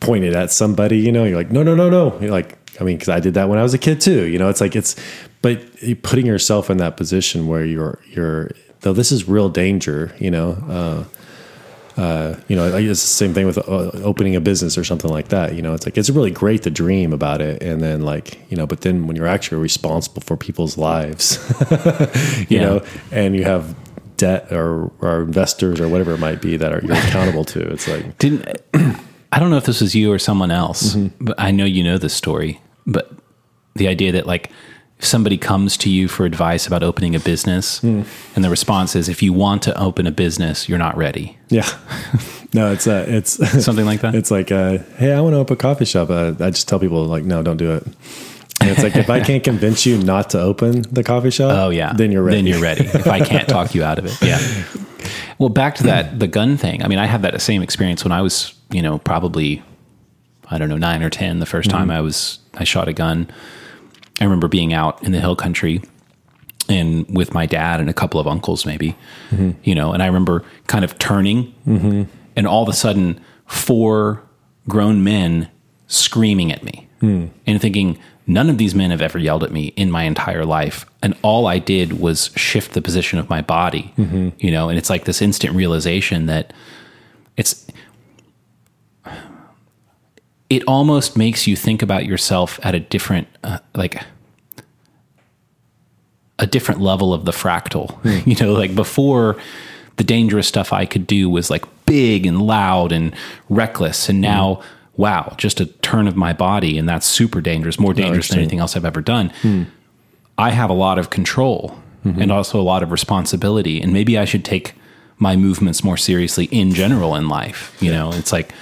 Speaker 3: point it at somebody, you know, you're like, no, no, no, no. You're like, I mean, because I did that when I was a kid too. You know, it's like it's, but putting yourself in that position where you're you're though this is real danger. You know, uh, uh, you know, it's the same thing with uh, opening a business or something like that. You know, it's like it's really great to dream about it, and then like you know, but then when you're actually responsible for people's lives, you
Speaker 2: Yeah.
Speaker 3: know, and you have debt or, or investors or whatever it might be that are you're accountable to. It's like
Speaker 2: Didn't I don't know if this was you or someone else, but I know you know this story. But the idea that like if somebody comes to you for advice about opening a business, and the response is, "If you want to open a business, you're not ready."
Speaker 3: yeah, no, it's uh, it's
Speaker 2: Something like that.
Speaker 3: It's like, uh, hey, I want to open a coffee shop. Uh, I just tell people like, no, don't do it. And it's like if I can't convince you not to open the coffee shop,
Speaker 2: Oh yeah.
Speaker 3: then you're ready.
Speaker 2: Then you're ready. if I can't talk you out of it. Yeah. Well, back to that the gun thing. I mean, I had that same experience when I was, you know, probably I don't know, 9 or 10 the 1st time mm-hmm. I was I shot a gun. I remember being out in the hill country and with my dad and a couple of uncles maybe. Mm-hmm. You know, and I remember kind of turning mm-hmm. and all of a sudden four grown men screaming at me mm. and thinking none of these men have ever yelled at me in my entire life. And all i did was shift the position of my body you know and it's like this instant realization that it's it almost makes you think about yourself at a different uh, like a different level of the fractal. Hmm. You know like before the dangerous stuff i could do was like big and loud and reckless. And now hmm. wow just a turn of my body and that's super dangerous more dangerous than anything else i've ever done. Hmm. I have a lot of control mm-hmm. and also a lot of responsibility and maybe i should take my movements more seriously in general in life you know? It's like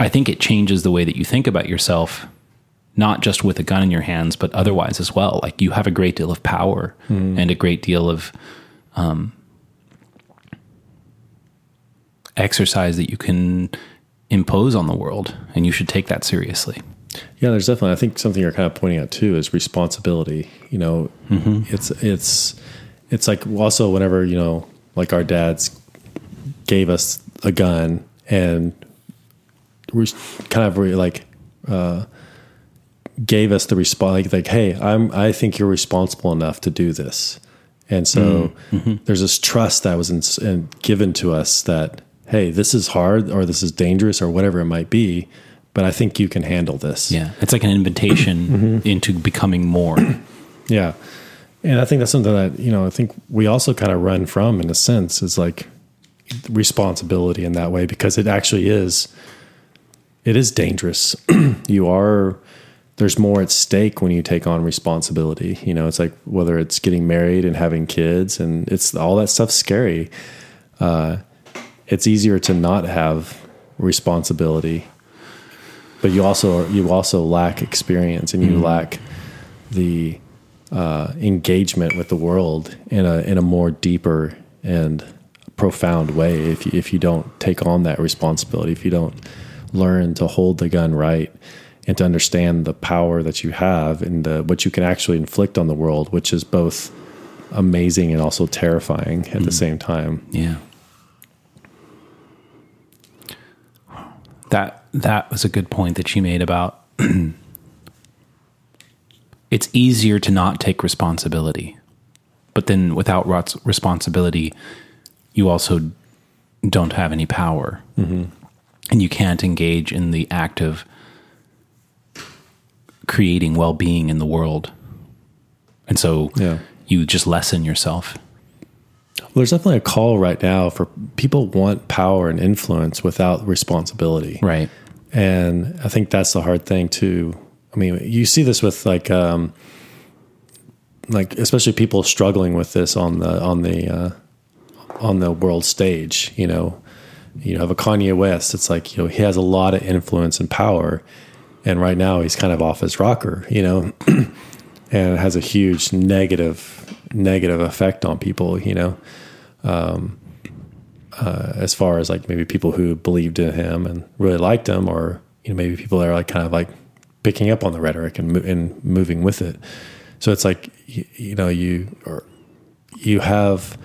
Speaker 2: I think it changes the way that you think about yourself, not just with a gun in your hands, but otherwise as well. Like you have a great deal of power and a great deal of um, exercise that you can impose on the world, and you should take that seriously.
Speaker 3: Yeah, there's definitely. I think something you're kind of pointing out too is responsibility. You know, it's it's it's like also whenever you know, like our dads gave us a gun and kind of re- like uh, gave us the response like, like, hey, I'm I think you're responsible enough to do this, and so mm. mm-hmm. there's this trust that was in, in, given to us that hey, this is hard or this is dangerous or whatever it might be. But I think you can handle this.
Speaker 2: Yeah, it's like an invitation mm-hmm. into becoming more.
Speaker 3: Yeah. And I think that's something that, you know, I think we also kind of run from in a sense is like responsibility in that way because it actually is it is dangerous. you are there's more at stake when you take on responsibility. You know, it's like whether it's getting married and having kids and it's all that stuff's scary. Uh it's easier to not have responsibility. but you also you also lack experience and you lack the uh, engagement with the world in a in a more deeper and profound way if you, if you don't take on that responsibility if you don't learn to hold the gun right and to understand the power that you have and the, what you can actually inflict on the world which is both amazing and also terrifying at the mm. same time
Speaker 2: Yeah. That that was a good point that you made about it's easier to not take responsibility. But then without responsibility, you also don't have any power. Mm-hmm. And you can't engage in the act of creating well-being in the world. And so
Speaker 3: Yeah.
Speaker 2: you just lessen yourself.
Speaker 3: Well, there's definitely a call right now for people want power and influence without responsibility.
Speaker 2: Right.
Speaker 3: And I think that's the hard thing too. I mean, you see this with like, um, like especially people struggling with this on the on the uh, on the world stage. You know, you know have a Kanye West. It's like you know he has a lot of influence and power, and right now he's kind of off his rocker. You know, and it has a huge negative negative effect on people. You know, um, uh, as far as like maybe people who believed in him and really liked him, or you know maybe people that are like kind of like picking up on the rhetoric and, mo- and moving with it. So it's like you, you know you or you have,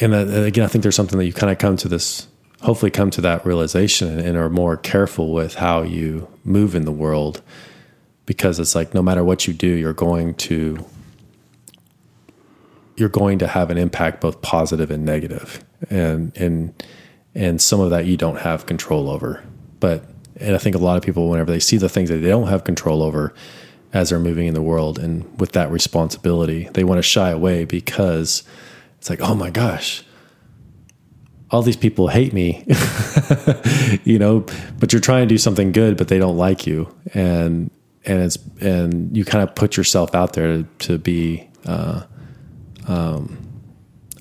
Speaker 3: and uh, again I think there's something that you kind of come to this, hopefully come to that realization and are more careful with how you move in the world, because it's like no matter what you do, you're going to you're going to have an impact both positive and negative. And and and some of that you don't have control over. But and i think a lot of people whenever they see the things that they don't have control over as they're moving in the world and with that responsibility they want to shy away because it's like oh my gosh all these people hate me you know but you're trying to do something good but they don't like you and and it's and you kind of put yourself out there to, be uh um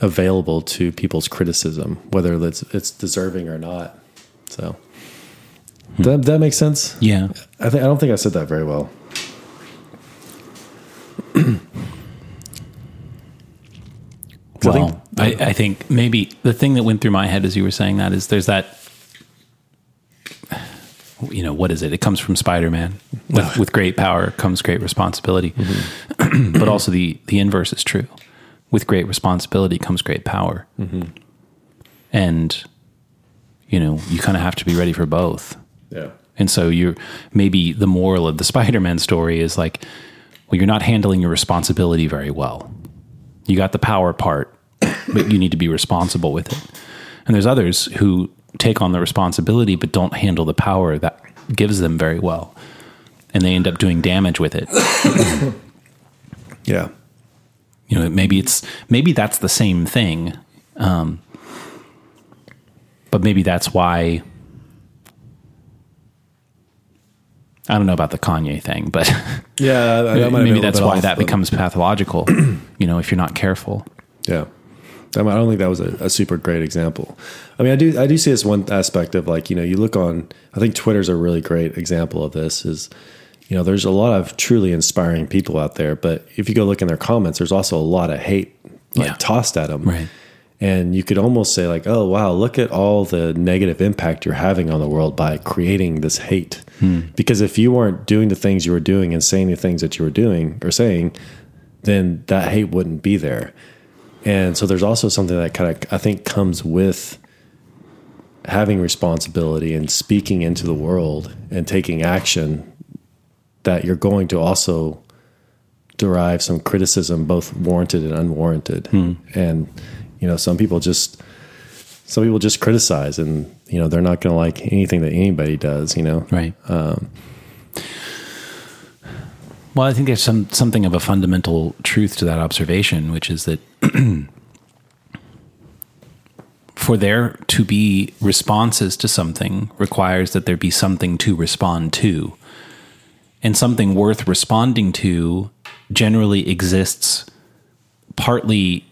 Speaker 3: available to people's criticism, whether it's it's deserving or not. So that that makes sense.
Speaker 2: Yeah.
Speaker 3: I think I don't think I said that very well. I
Speaker 2: Well,
Speaker 3: think-
Speaker 2: I, I think maybe the thing that went through my head as you were saying that is there's that, you know, what is it? It comes from Spider Man. With, with great power comes great responsibility.
Speaker 3: Mm-hmm.
Speaker 2: but also the, the inverse is true. With great responsibility comes great power.
Speaker 3: Mm-hmm.
Speaker 2: And, you know, you kind of have to be ready for both.
Speaker 3: Yeah.
Speaker 2: And so you're maybe the moral of the Spider-Man story is like, well, you're not handling your responsibility very well. You got the power part, but you need to be responsible with it. And there's others who take on the responsibility but don't handle the power that gives them very well. And they end up doing damage with it.
Speaker 3: Yeah.
Speaker 2: You know, maybe it's maybe that's the same thing. Um, but maybe that's why I don't know about the Kanye thing, but
Speaker 3: Yeah. that
Speaker 2: maybe that's why
Speaker 3: off,
Speaker 2: that becomes pathological. you know, if you're not careful.
Speaker 3: Yeah. I mean, I don't think that was a, a super great example. I mean, I do I do see this one aspect of like you know you look on. I think Twitter's a really great example of this. Is you know there's a lot of truly inspiring people out there, but if you go look in their comments, there's also a lot of hate like
Speaker 2: Yeah.
Speaker 3: tossed at them.
Speaker 2: Right.
Speaker 3: And you could almost say like, oh wow, look at all the negative impact you're having on the world by creating this hate. Hmm. Because if you weren't doing the things you were doing and saying the things that you were doing or saying, then that hate wouldn't be there. And so there's also something that kind of I think comes with having responsibility and speaking into the world and taking action that you're going to also derive some criticism both warranted and unwarranted. Hmm. And you know, some people just some people just criticize and you know, they're not going to like anything that anybody does, you know.
Speaker 2: Right. Um, well, I think there's some something of a fundamental truth to that observation, which is that for there to be responses to something requires that there be something to respond to. And something worth responding to generally exists partly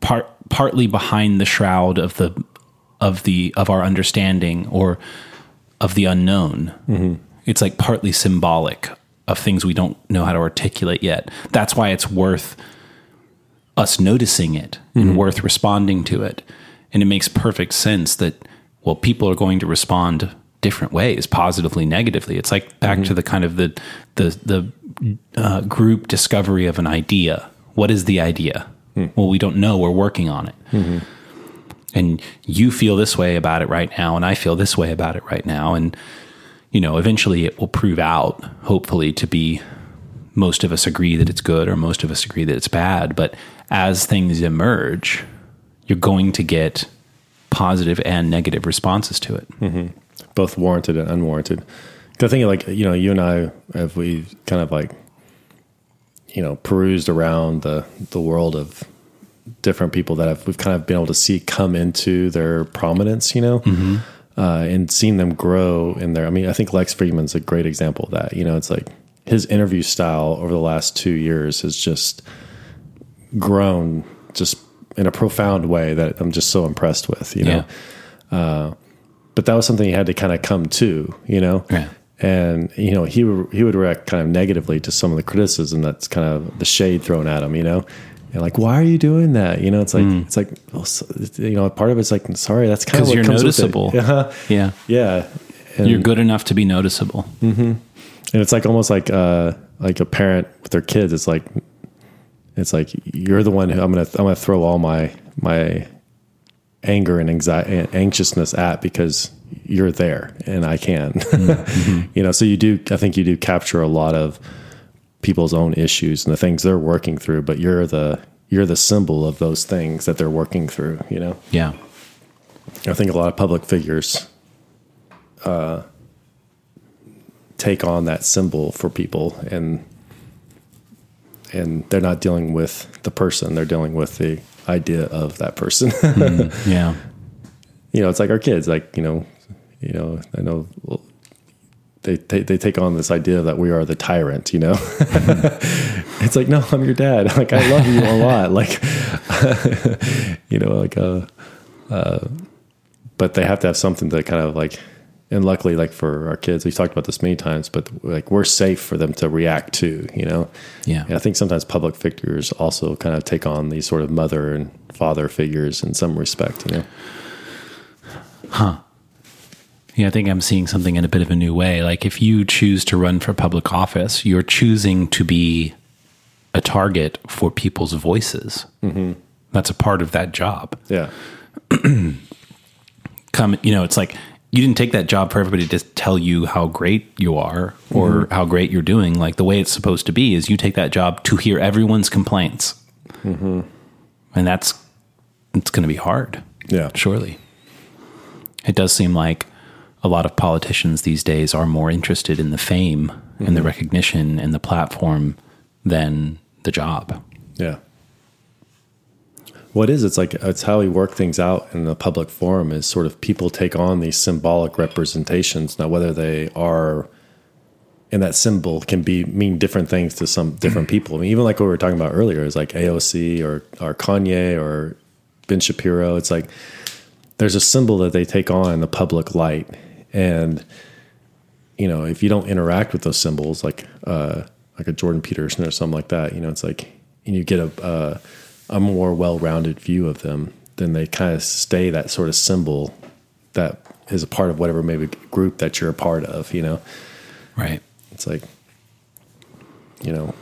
Speaker 2: part partly behind the shroud of the of the of our understanding or of the unknown. Mm-hmm. It's like partly symbolic of things we don't know how to articulate yet. That's why it's worth us noticing it and mm-hmm. worth responding to it. And it makes perfect sense that, well, people are going to respond different ways, positively, negatively. It's like back mm-hmm. to the kind of the, the, the uh, group discovery of an idea. What is the idea? Mm-hmm. Well, we don't know. We're working on it. Mm-hmm. And you feel this way about it right now, and I feel this way about it right now. And, you know, eventually it will prove out, hopefully, to be most of us agree that it's good or most of us agree that it's bad. But as things emerge, you're going to get positive and negative responses to it. Mm-hmm.
Speaker 3: both warranted and unwarranted. I think like you know, you and I have we kind of like you know perused around the the world of different people that have we've kind of been able to see come into their prominence, you know, uh, and seen them grow in there. I mean, I think Lex Fridman's a great example of that. You know, it's like his interview style over the last two years has just grown just in a profound way that I'm just so impressed with. You know
Speaker 2: Yeah.
Speaker 3: but that was something he had to kind of come to, you know.
Speaker 2: Yeah.
Speaker 3: And you know he would he would react kind of negatively to some of the criticism that's kind of the shade thrown at him, you know. And like, why are you doing that? You know, it's like it's like well, so- you know, part of it's like, sorry, that's kind of
Speaker 2: Because
Speaker 3: what
Speaker 2: you're
Speaker 3: comes
Speaker 2: noticeable.
Speaker 3: Uh-huh.
Speaker 2: Yeah.
Speaker 3: Yeah, and,
Speaker 2: You're good enough to be noticeable.
Speaker 3: and it's like almost like uh like a parent with their kids. It's like it's like you're the one who I'm gonna I'm gonna throw all my my anger and anxiety and anxiousness at because you're there and I can. you know, so you do I think you do capture a lot of people's own issues and the things they're working through, but you're the you're the symbol of those things that they're working through, you know.
Speaker 2: Yeah.
Speaker 3: I think a lot of public figures uh, take on that symbol for people, and and they're not dealing with the person; they're dealing with the idea of that person.
Speaker 2: Yeah.
Speaker 3: you know, it's like our kids. Like you know, you know, I know they they, they take on this idea that we are the tyrant. You know, it's like no, I'm your dad. Like I love you a lot. Like you know, like uh, uh, but they have to have something to kind of like. And luckily, like for our kids, we've talked about this many times, but like we're safe for them to react to, you know.
Speaker 2: Yeah.
Speaker 3: And I think sometimes public figures also kind of take on these sort of mother and father figures in some respect, you know.
Speaker 2: Yeah, I think I'm seeing something in a bit of a new way. Like if you choose to run for public office, you're choosing to be a target for people's voices. Mm-hmm. That's a part of that job.
Speaker 3: Yeah.
Speaker 2: Come, you know, it's like you didn't take that job for everybody to just tell you how great you are or how great you're doing. Like the way it's supposed to be is you take that job to hear everyone's complaints, and that's it's going to be hard.
Speaker 3: Yeah.
Speaker 2: surely. It does seem like a lot of politicians these days are more interested in the fame and the mm-hmm. recognition and the platform than the job.
Speaker 3: Yeah. What is it's like it's how we work things out in the public forum is sort of people take on these symbolic representations. Now whether they are and that symbol can be mean different things to some different mm-hmm. people. I mean, even like what we were talking about earlier is like AOC or or Kanye or Ben Shapiro. It's like there's a symbol that they take on in the public light, and you know if you don't interact with those symbols, like uh, like a Jordan Peterson or something like that, you know, it's like and you get a a, a more well-rounded view of them, then they kind of stay that sort of symbol that is a part of whatever maybe group that you're a part of. You know,
Speaker 2: Right.
Speaker 3: it's like you know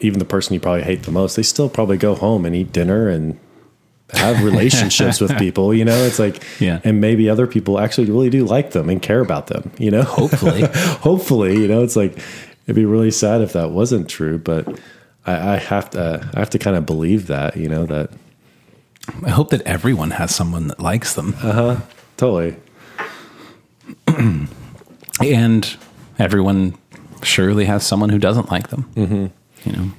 Speaker 3: even the person you probably hate the most they still probably go home and eat dinner and have relationships with people you know it's like
Speaker 2: Yeah.
Speaker 3: and maybe other people actually really do like them and care about them you know
Speaker 2: Hopefully.
Speaker 3: hopefully you know it's like it'd be really sad if that wasn't true but I, I have to i have to kind of believe that you know that
Speaker 2: I hope that everyone has someone that likes them. Uh huh.
Speaker 3: Totally
Speaker 2: and everyone surely has someone who doesn't like them. Mm-hmm. You know,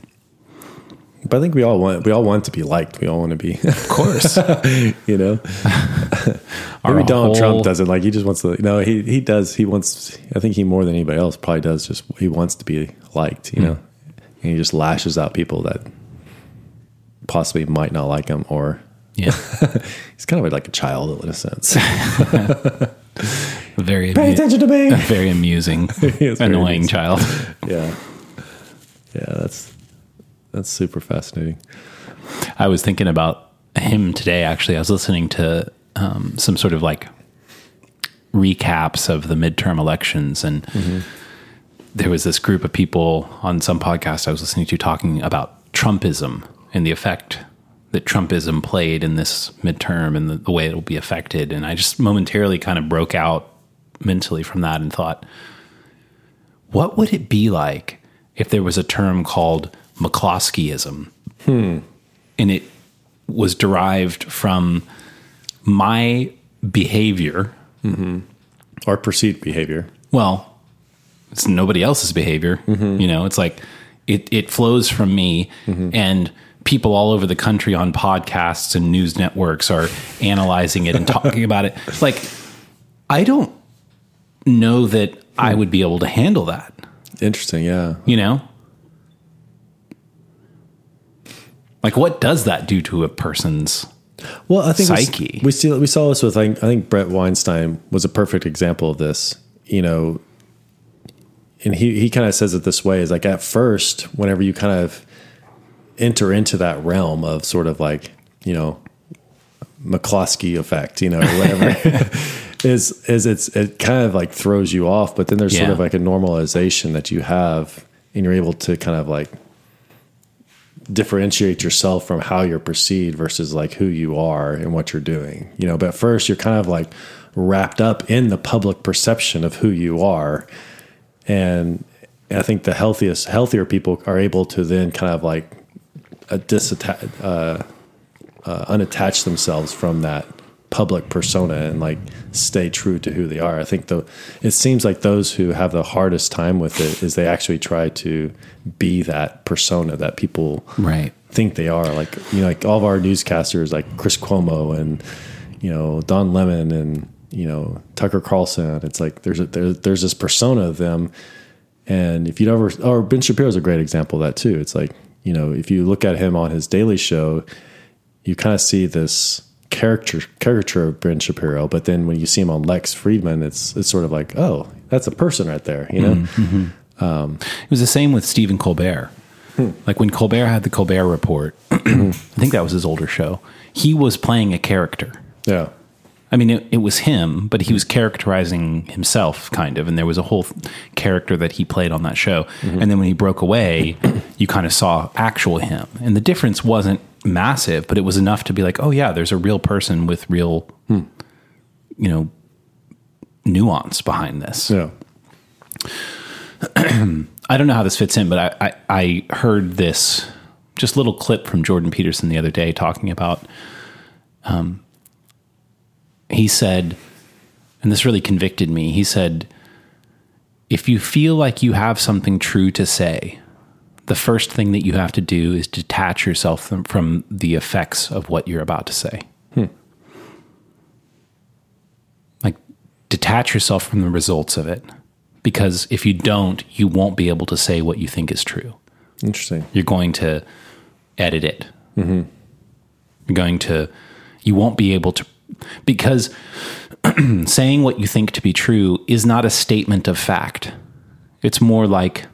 Speaker 3: but i think we all want we all want to be liked we all want to be
Speaker 2: of course.
Speaker 3: you know Maybe Donald
Speaker 2: whole-
Speaker 3: Trump doesn't like. He just wants to. No, he he does. He wants. I think he more than anybody else probably does. Just he wants to be liked. You hmm. know, and he just lashes out people that possibly might not like him, or
Speaker 2: Yeah.
Speaker 3: he's kind of like a child in a sense.
Speaker 2: Very
Speaker 3: Pay
Speaker 2: amu-
Speaker 3: attention to me.
Speaker 2: very amusing,
Speaker 3: It's very
Speaker 2: annoying child.
Speaker 3: yeah, yeah. That's that's super fascinating.
Speaker 2: I was thinking about him today. Actually, I was listening to um, some sort of like recaps of the midterm elections, and there was this group of people on some podcast I was listening to talking about Trumpism and the effect that Trumpism played in this midterm and the, the way it will be affected. And I just momentarily kind of broke out mentally from that and thought, what would it be like if there was a term called McCloskeyism? and it was derived from my behavior.
Speaker 3: Or perceived behavior.
Speaker 2: Well, it's nobody else's behavior. You know, it's like it, it flows from me and people all over the country on podcasts and news networks are analyzing it and talking about it. Like, I don't know that I would be able to handle that,
Speaker 3: Interesting. Yeah.
Speaker 2: you know? Like, what does that do to a person's
Speaker 3: Well, I think we
Speaker 2: Psyche.
Speaker 3: We, see we saw this with I, think Bret Weinstein was a perfect example of this. You know, and he he kind of says it this way: is like at first, whenever you kind of enter into that realm of sort of like you know McCloskey effect, you know, or whatever. Is is it's it kind of like throws you off, but then there's sort of like a normalization that you have, and you're able to kind of like differentiate yourself from how you're perceived versus like who you are and what you're doing. You know, but first you're kind of like wrapped up in the public perception of who you are. And I think the healthiest, healthier people are able to then kind of like uh, disattach, uh, uh, unattach themselves from that public persona and like stay true to who they are. I think the it seems like those who have the hardest time with it is they actually try to be that persona that people
Speaker 2: right?
Speaker 3: think they are. Like you know, like all of our newscasters, like Chris Cuomo and you know Don Lemon and you know Tucker Carlson. It's like there's a, there, there's this persona of them, and if you'd ever or Ben Shapiro is a great example of that too. It's like you know if you look at him on his Daily Show, you kind of see this character caricature of Ben Shapiro, but then when you see him on Lex Fridman, it's it's sort of like oh that's a person right there, you know. Mm-hmm.
Speaker 2: Um, it was the same with Stephen Colbert. Hmm. Like when Colbert had the Colbert Report, I think that was his older show. He was playing a character.
Speaker 3: Yeah,
Speaker 2: I mean, it, it was him, but he was characterizing himself, kind of. And there was a whole character that he played on that show. Mm-hmm. And then when he broke away, you kind of saw actual him. And the difference wasn't massive, but it was enough to be like, oh, yeah, there's a real person with real, you know, nuance behind this.
Speaker 3: yeah.
Speaker 2: I don't know how this fits in, but I, I, I heard this just little clip from Jordan Peterson the other day talking about. Um, he said, and this really convicted me. He said, if you feel like you have something true to say, the first thing that you have to do is detach yourself from, the effects of what you're about to say. Hmm. Like, detach yourself from the results of it. Because if you don't, you won't be able to say what you think is true.
Speaker 3: Interesting.
Speaker 2: You're going to edit it. Mm-hmm. You're going to, you won't be able to, because saying what you think to be true is not a statement of fact. It's more like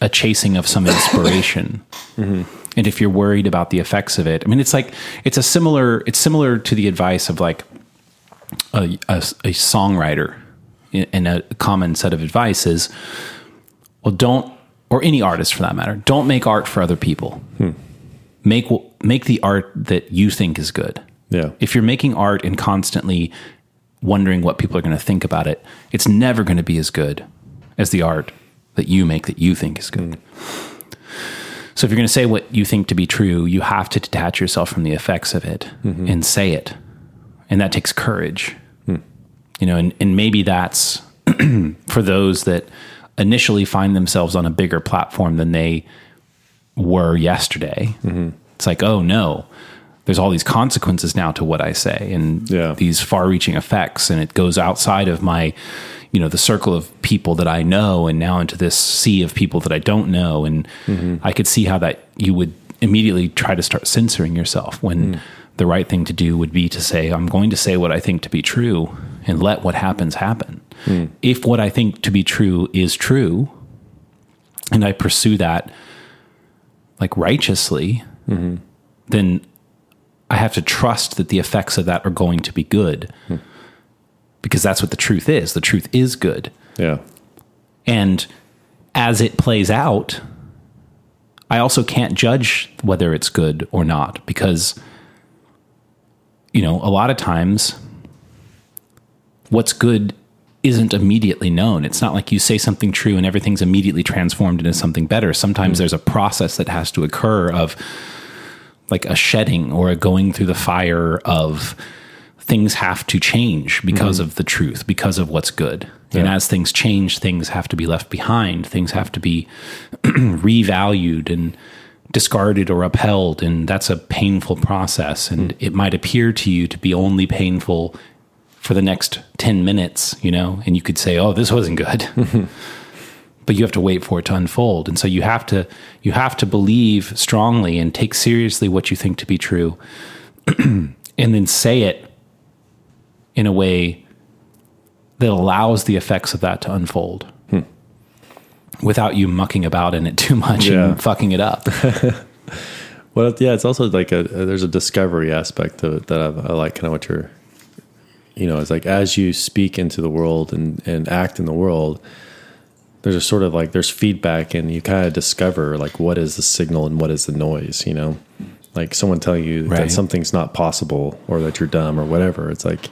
Speaker 2: a chasing of some inspiration. Mm-hmm. And if you're worried about the effects of it, I mean, it's like, it's a similar, it's similar to the advice of like a, a, a songwriter and a common set of advice is, well, don't, or any artist for that matter, don't make art for other people. Hmm. Make, make the art that you think is good.
Speaker 3: Yeah.
Speaker 2: If you're making art and constantly wondering what people are going to think about it, it's never going to be as good as the art that you make that you think is good. Mm. So if you're going to say what you think to be true, you have to detach yourself from the effects of it mm-hmm. and say it. And that takes courage. Mm. You know, and, and maybe that's for those that initially find themselves on a bigger platform than they were yesterday. Mm-hmm. It's like, oh no, there's all these consequences now to what I say and
Speaker 3: Yeah.
Speaker 2: these far reaching effects. And it goes outside of my, you know, the circle of people that I know and now into this sea of people that I don't know. And mm-hmm. I could see how that you would immediately try to start censoring yourself when mm. the right thing to do would be to say, I'm going to say what I think to be true. and let what happens happen. Mm. If what I think to be true is true, and I pursue that like righteously, mm-hmm. then I have to trust that the effects of that are going to be good. Hmm. Because that's what the truth is. The truth is good.
Speaker 3: Yeah.
Speaker 2: And as it plays out, I also can't judge whether it's good or not because, you know, a lot of times what's good isn't immediately known. It's not like you say something true and everything's immediately transformed into something better. Sometimes mm. there's a process that has to occur of like a shedding or a going through the fire of things have to change because mm-hmm. of the truth, because of what's good. And as things change, things have to be left behind, things have to be revalued and discarded or upheld. And that's a painful process. And mm. it might appear to you to be only painful for the next 10 minutes, you know, and you could say, oh, this wasn't good. but you have to wait for it to unfold. And so you have to you have to believe strongly and take seriously what you think to be true and then say it in a way that allows the effects of that to unfold. Hmm. Without you mucking about in it too much
Speaker 3: Yeah.
Speaker 2: and fucking it up.
Speaker 3: Well, yeah, it's also like a, a there's a discovery aspect to it that I, I like kind of what you're, you know, it's like as you speak into the world and and act in the world, there's a sort of like there's feedback and you kind of discover like what is the signal and what is the noise, you know, like someone telling you
Speaker 2: Right.
Speaker 3: that something's not possible or that you're dumb or whatever. It's like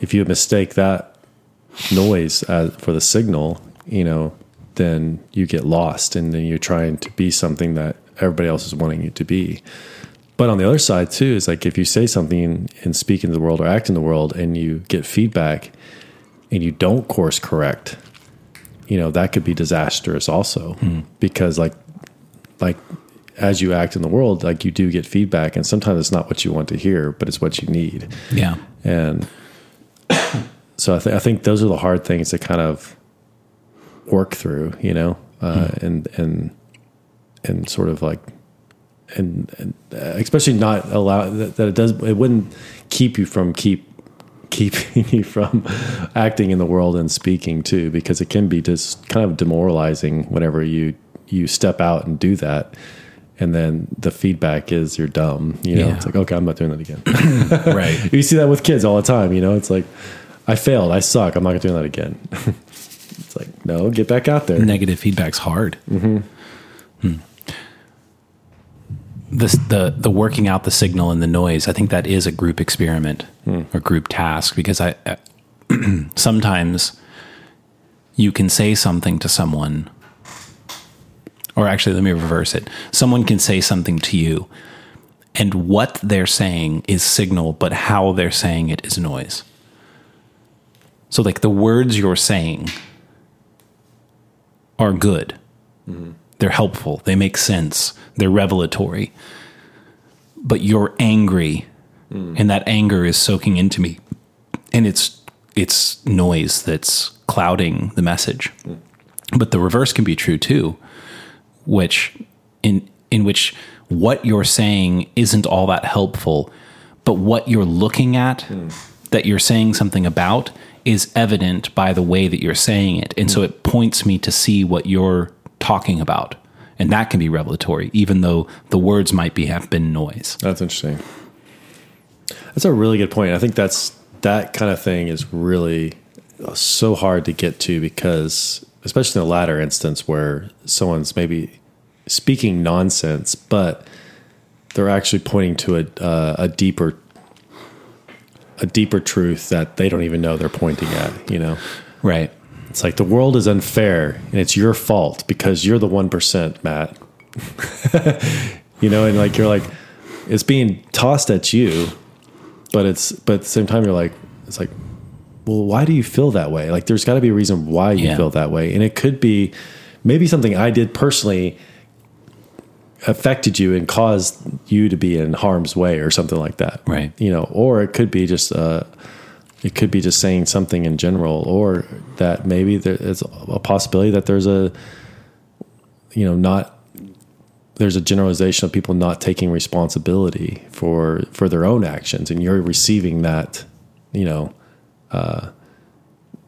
Speaker 3: if you mistake that noise as, for the signal, you know, then you get lost and then you're trying to be something that everybody else is wanting you to be. But on the other side too is like if you say something and speak in the world or act in the world and you get feedback and you don't course correct, you know, that could be disastrous also hmm. because like like as you act in the world, like you do get feedback and sometimes it's not what you want to hear, but it's what you need
Speaker 2: Yeah.
Speaker 3: and so I, th- I think those are the hard things to kind of work through, you know, uh, and and and sort of like and, and uh, especially not allow that, that it does it wouldn't keep you from keep keeping you from acting in the world and speaking too because it can be just kind of demoralizing whenever you you step out and do that and then the feedback is you're dumb you know
Speaker 2: Yeah.
Speaker 3: it's like okay i'm not doing that again
Speaker 2: Right.
Speaker 3: you see that with kids all the time, you know. It's like, I failed, I suck, I'm not doing that again. it's like, no, get back out there.
Speaker 2: Negative feedback's hard. Mm -hmm. This the the working out the signal and the noise. I think that is a group experiment or group task because I uh, sometimes you can say something to someone, or actually, let me reverse it. Someone can say something to you, and what they're saying is signal, but how they're saying it is noise. So, like the words you're saying are good. Mm-hmm. They're helpful. They make sense. They're revelatory. But you're angry, mm. and that anger is soaking into me, and it's it's noise that's clouding the message. Mm. But the reverse can be true too, which in in which what you're saying isn't all that helpful, but what you're looking at mm. that you're saying something about is evident by the way that you're saying it. And so it points me to see what you're talking about. And that can be revelatory, even though the words might be have been noise.
Speaker 3: That's interesting. That's a really good point. I think that's that kind of thing is really so hard to get to because, especially in the latter instance where someone's maybe speaking nonsense, but they're actually pointing to a uh, a deeper a deeper truth that they don't even know they're pointing at. You know,
Speaker 2: Right.
Speaker 3: it's like the world is unfair and it's your fault because you're the one percent, Matt. you know, and like you're like it's being tossed at you, but it's but at the same time you're like it's like, well, why do you feel that way? Like there's got to be a reason why you
Speaker 2: Yeah.
Speaker 3: feel that way, and it could be maybe something I did personally affected you and caused you to be in harm's way or something like that.
Speaker 2: Right.
Speaker 3: You know, or it could be just uh it could be just saying something in general or that maybe there's a possibility that there's a you know not there's a generalization of people not taking responsibility for for their own actions and you're receiving that you know uh,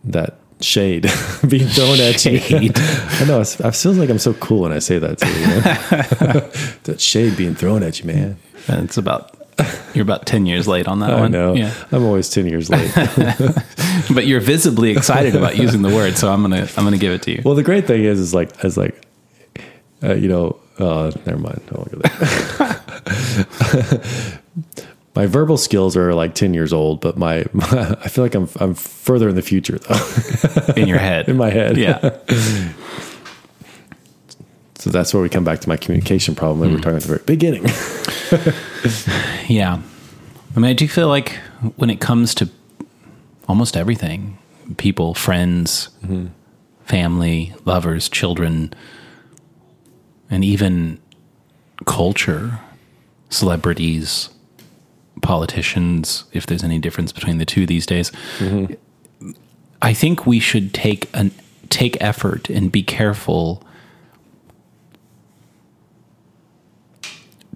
Speaker 3: that shade being thrown at you. I know. It feels like I'm so cool when I say that too. You know? that shade being thrown at you, man.
Speaker 2: And it's about you're about ten years late on that
Speaker 3: I
Speaker 2: one.
Speaker 3: know.
Speaker 2: Yeah.
Speaker 3: I'm always ten years late.
Speaker 2: But you're visibly excited about using the word, so I'm gonna I'm gonna give it to you.
Speaker 3: well, the great thing is, is like, is like, uh, you know, uh, never mind. I won't go there. My verbal skills are like ten years old, but my, my I feel like I'm I'm further in the future though.
Speaker 2: in your head.
Speaker 3: in my head.
Speaker 2: Yeah.
Speaker 3: So that's where we come back to my communication problem that we were hmm. talking at the very beginning.
Speaker 2: Yeah. I mean, I do feel like when it comes to almost everything people, friends, mm-hmm. family, lovers, children, and even culture, celebrities, politicians, if there's any difference between the two these days, mm-hmm. I think we should take an take effort and be careful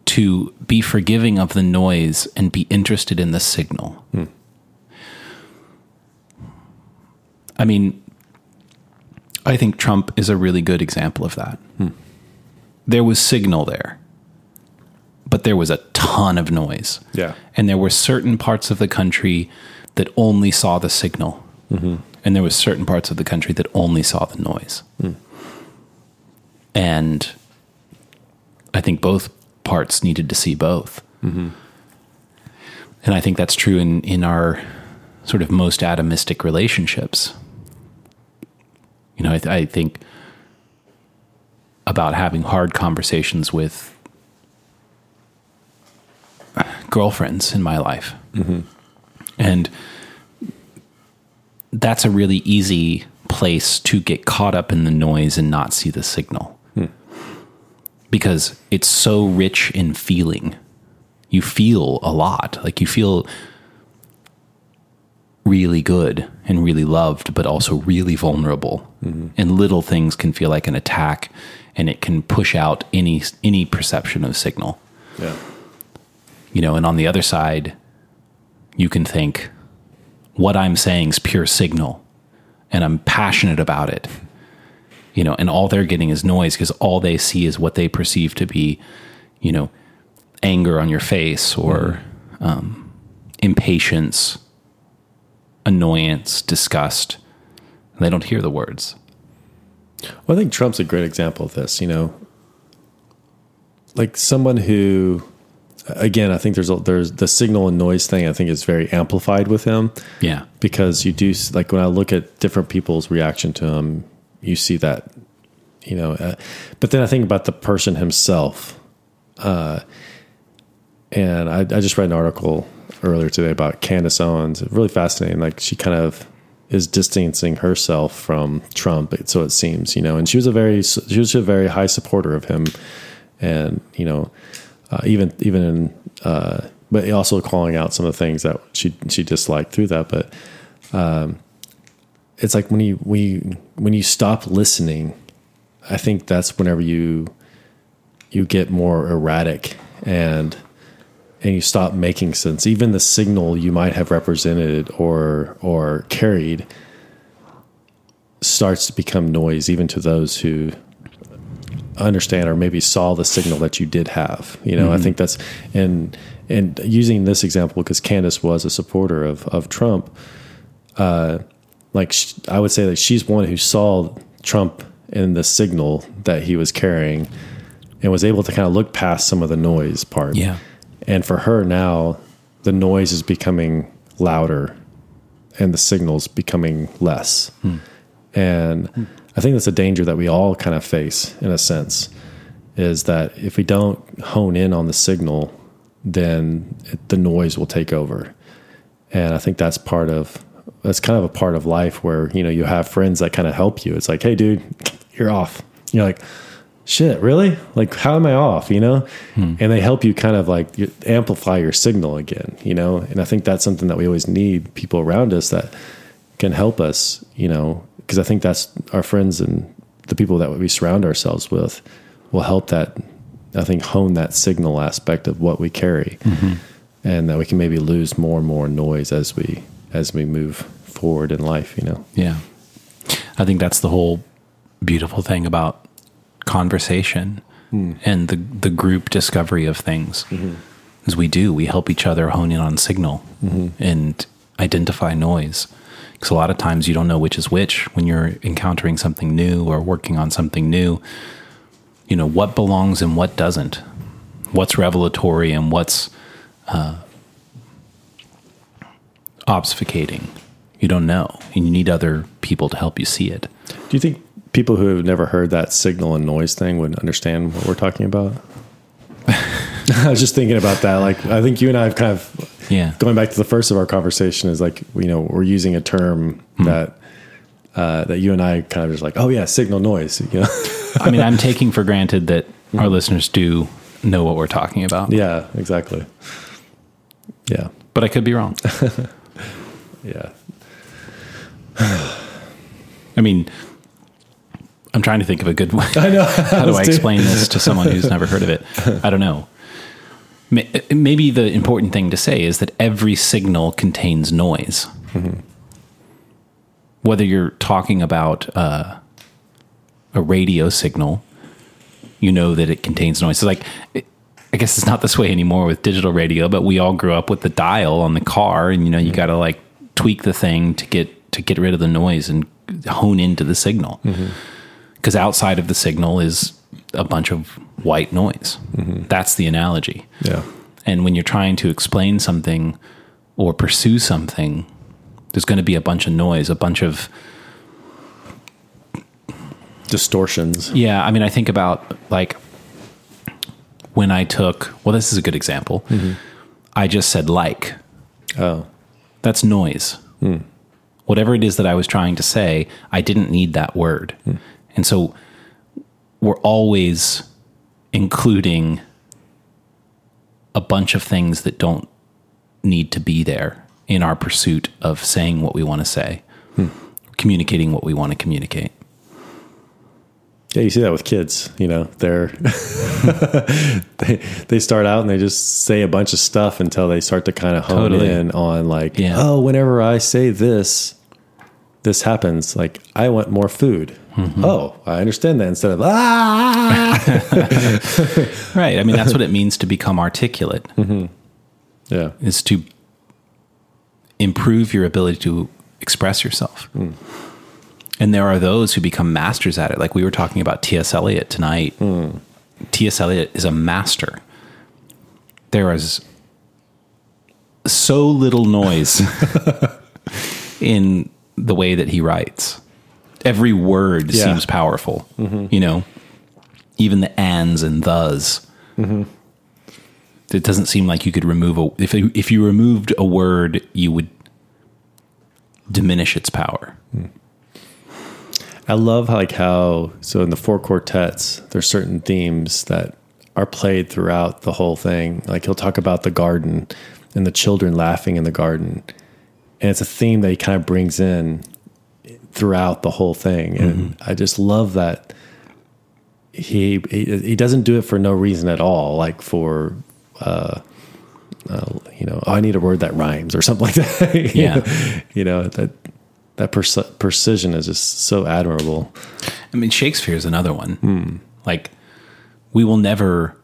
Speaker 2: to be forgiving of the noise and be interested in the signal. Hmm. I mean, I think Trump is a really good example of that. Hmm. There was signal there, but there was a ton of noise.
Speaker 3: Yeah.
Speaker 2: And there were certain parts of the country that only saw the signal. Mm-hmm. And there was certain parts of the country that only saw the noise. Hmm. And I think both parts needed to see both. Mm-hmm. And I think that's true in, in our sort of most atomistic relationships. You know, I, th- I think about having hard conversations with girlfriends in my life. Mm-hmm. And that's a really easy place to get caught up in the noise and not see the signal hmm. because it's so rich in feeling. You feel a lot. Like you feel really good and really loved, but also really vulnerable. Mm-hmm. And little things can feel like an attack and it can push out any any perception of signal.
Speaker 3: Yeah.
Speaker 2: You know, and on the other side, you can think what I'm saying is pure signal and I'm passionate about it. You know, and all they're getting is noise because all they see is what they perceive to be, you know, anger on your face or um, impatience, annoyance, disgust. And they don't hear the words.
Speaker 3: Well, I think Trump's a great example of this. You know, like someone who, again, I think there's a, there's the signal and noise thing. I think is very amplified with him
Speaker 2: Yeah.
Speaker 3: because you do like when I look at different people's reaction to him, you see that, you know. Uh, but then I think about the person himself, uh, and I, I just read an article earlier today about Candace Owens. Really fascinating. Like she kind of is distancing herself from Trump, so it seems, you know. And she was a very she was a very high supporter of him, and you know, uh, even even in. Uh, but also calling out some of the things that she she disliked through that, but it's like when you we when you stop listening, I think that's whenever you you get more erratic and and you stop making sense. Even the signal you might have represented or or carried starts to become noise, even to those who understand or maybe saw the signal that you did have. You know, I mm-hmm. think that's and and using this example because Candace was a supporter of of Trump Uh, like sh- I would say that she's one who saw Trump in the signal that he was carrying and was able to kind of look past some of the noise part.
Speaker 2: Yeah.
Speaker 3: And for her now, the noise is becoming louder and the signals becoming less. Hmm. And hmm. I think that's a danger that we all kind of face in a sense is that if we don't hone in on the signal, then it, the noise will take over. And I think that's part of that's kind of a part of life where you know you have friends that kind of help you. It's like, hey, dude, you're off. You're like, shit, really? Like, how am I off? You know, hmm. and they help you kind of like amplify your signal again. You know, and I think that's something that we always need people around us that can help us. You know, because I think that's our friends and the people that we surround ourselves with will help that. I think hone that signal aspect of what we carry mm-hmm. and that we can maybe lose more and more noise as we as we move forward in life. You know.
Speaker 2: Yeah. I think that's the whole beautiful thing about conversation hmm. and the the group discovery of things. Mm-hmm. As we do, we help each other hone in on signal mm-hmm. and identify noise. Because a lot of times you don't know which is which when you're encountering something new or working on something new. You know, what belongs and what doesn't. What's revelatory and what's uh, obfuscating. You don't know. And you need other people to help you see it.
Speaker 3: Do you think people who have never heard that signal and noise thing would understand what we're talking about? I was just thinking about that. Like, I think you and I have kind of
Speaker 2: Yeah.
Speaker 3: going back to the first of our conversation is like, you know, we're using a term that uh, that you and I kind of just like, oh yeah, signal noise. You know,
Speaker 2: I mean, I'm taking for granted that our listeners do know what we're talking about,
Speaker 3: yeah, exactly. Yeah,
Speaker 2: but I could be wrong.
Speaker 3: yeah,
Speaker 2: I mean, I'm trying to think of a good way.
Speaker 3: I know.
Speaker 2: How do I explain this to someone who's never heard of it? I don't know. Ma- Maybe the important thing to say is that every signal contains noise. Mm-hmm. Whether you're talking about uh, a radio signal, you know that it contains noise. So, like, it, I guess it's not this way anymore with digital radio, but we all grew up with the dial on the car, and you know, you mm-hmm. got to like tweak the thing to get to get rid of the noise and hone into the signal mm-hmm. because outside of the signal is a bunch of white noise. Mm-hmm. That's the analogy.
Speaker 3: Yeah,
Speaker 2: And when you're trying to explain something or pursue something, there's going to be a bunch of noise, a bunch of
Speaker 3: distortions.
Speaker 2: yeah. I mean, I think about like when I took well, this is a good example. Mm-hmm. I just said like.
Speaker 3: Oh,
Speaker 2: That's noise. Hmm. Whatever it is that I was trying to say, I didn't need that word. Hmm. And so we're always including a bunch of things that don't need to be there in our pursuit of saying what we want to say, hmm. communicating what we want to communicate.
Speaker 3: Yeah, you see that with kids. You know, they're they they start out and they just say a bunch of stuff until they start to kind of hone
Speaker 2: Totally.
Speaker 3: in on like,
Speaker 2: Yeah.
Speaker 3: oh, whenever I say this, this happens. Like, I want more food.
Speaker 2: Mm-hmm.
Speaker 3: Oh, I understand that. Instead of ah,
Speaker 2: Right. I mean, that's what it means to become articulate.
Speaker 3: yeah,
Speaker 2: is to improve your ability to express yourself. And there are those who become masters at it. Like we were talking about T.S. Eliot tonight. T.S. Eliot is a master. There is so little noise in the way that he writes. Every word
Speaker 3: Yeah.
Speaker 2: seems powerful, you know, even the ands and thes it doesn't seem like you could remove a if if you removed a word you would diminish its power
Speaker 3: I love like how so in the four quartets there's certain themes that are played throughout the whole thing. Like he'll talk about the garden and the children laughing in the garden, and it's a theme that he kind of brings in throughout the whole thing. And I just love that he, he he doesn't do it for no reason at all. Like for uh, uh, you know, oh, I need a word that rhymes or something like that.
Speaker 2: Yeah.
Speaker 3: know? you know that that perce- precision is just so admirable.
Speaker 2: i mean shakespeare is another one like we will never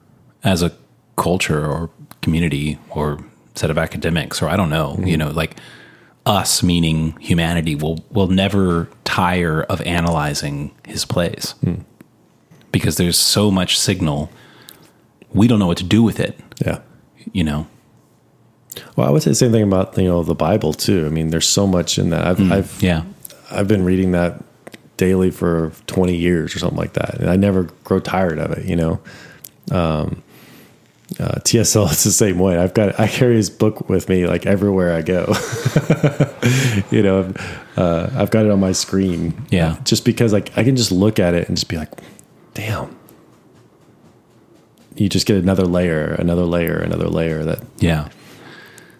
Speaker 2: as a culture or community or set of academics or i don't know you know like us meaning humanity will will never tire of analyzing his plays because there's so much signal we don't know what to do with it
Speaker 3: Yeah.
Speaker 2: you know
Speaker 3: Well, I would say the same thing about you know the Bible too. I mean, there's so much in that. I've I've
Speaker 2: yeah
Speaker 3: I've been reading that daily for 20 years or something like that, and I never grow tired of it. You know, um, uh, TSL is the same way. I've got I carry his book with me like everywhere I go. you know, uh, I've got it on my screen.
Speaker 2: Yeah.
Speaker 3: just because like I can just look at it and just be like, damn. You just get another layer, another layer, another layer. That
Speaker 2: yeah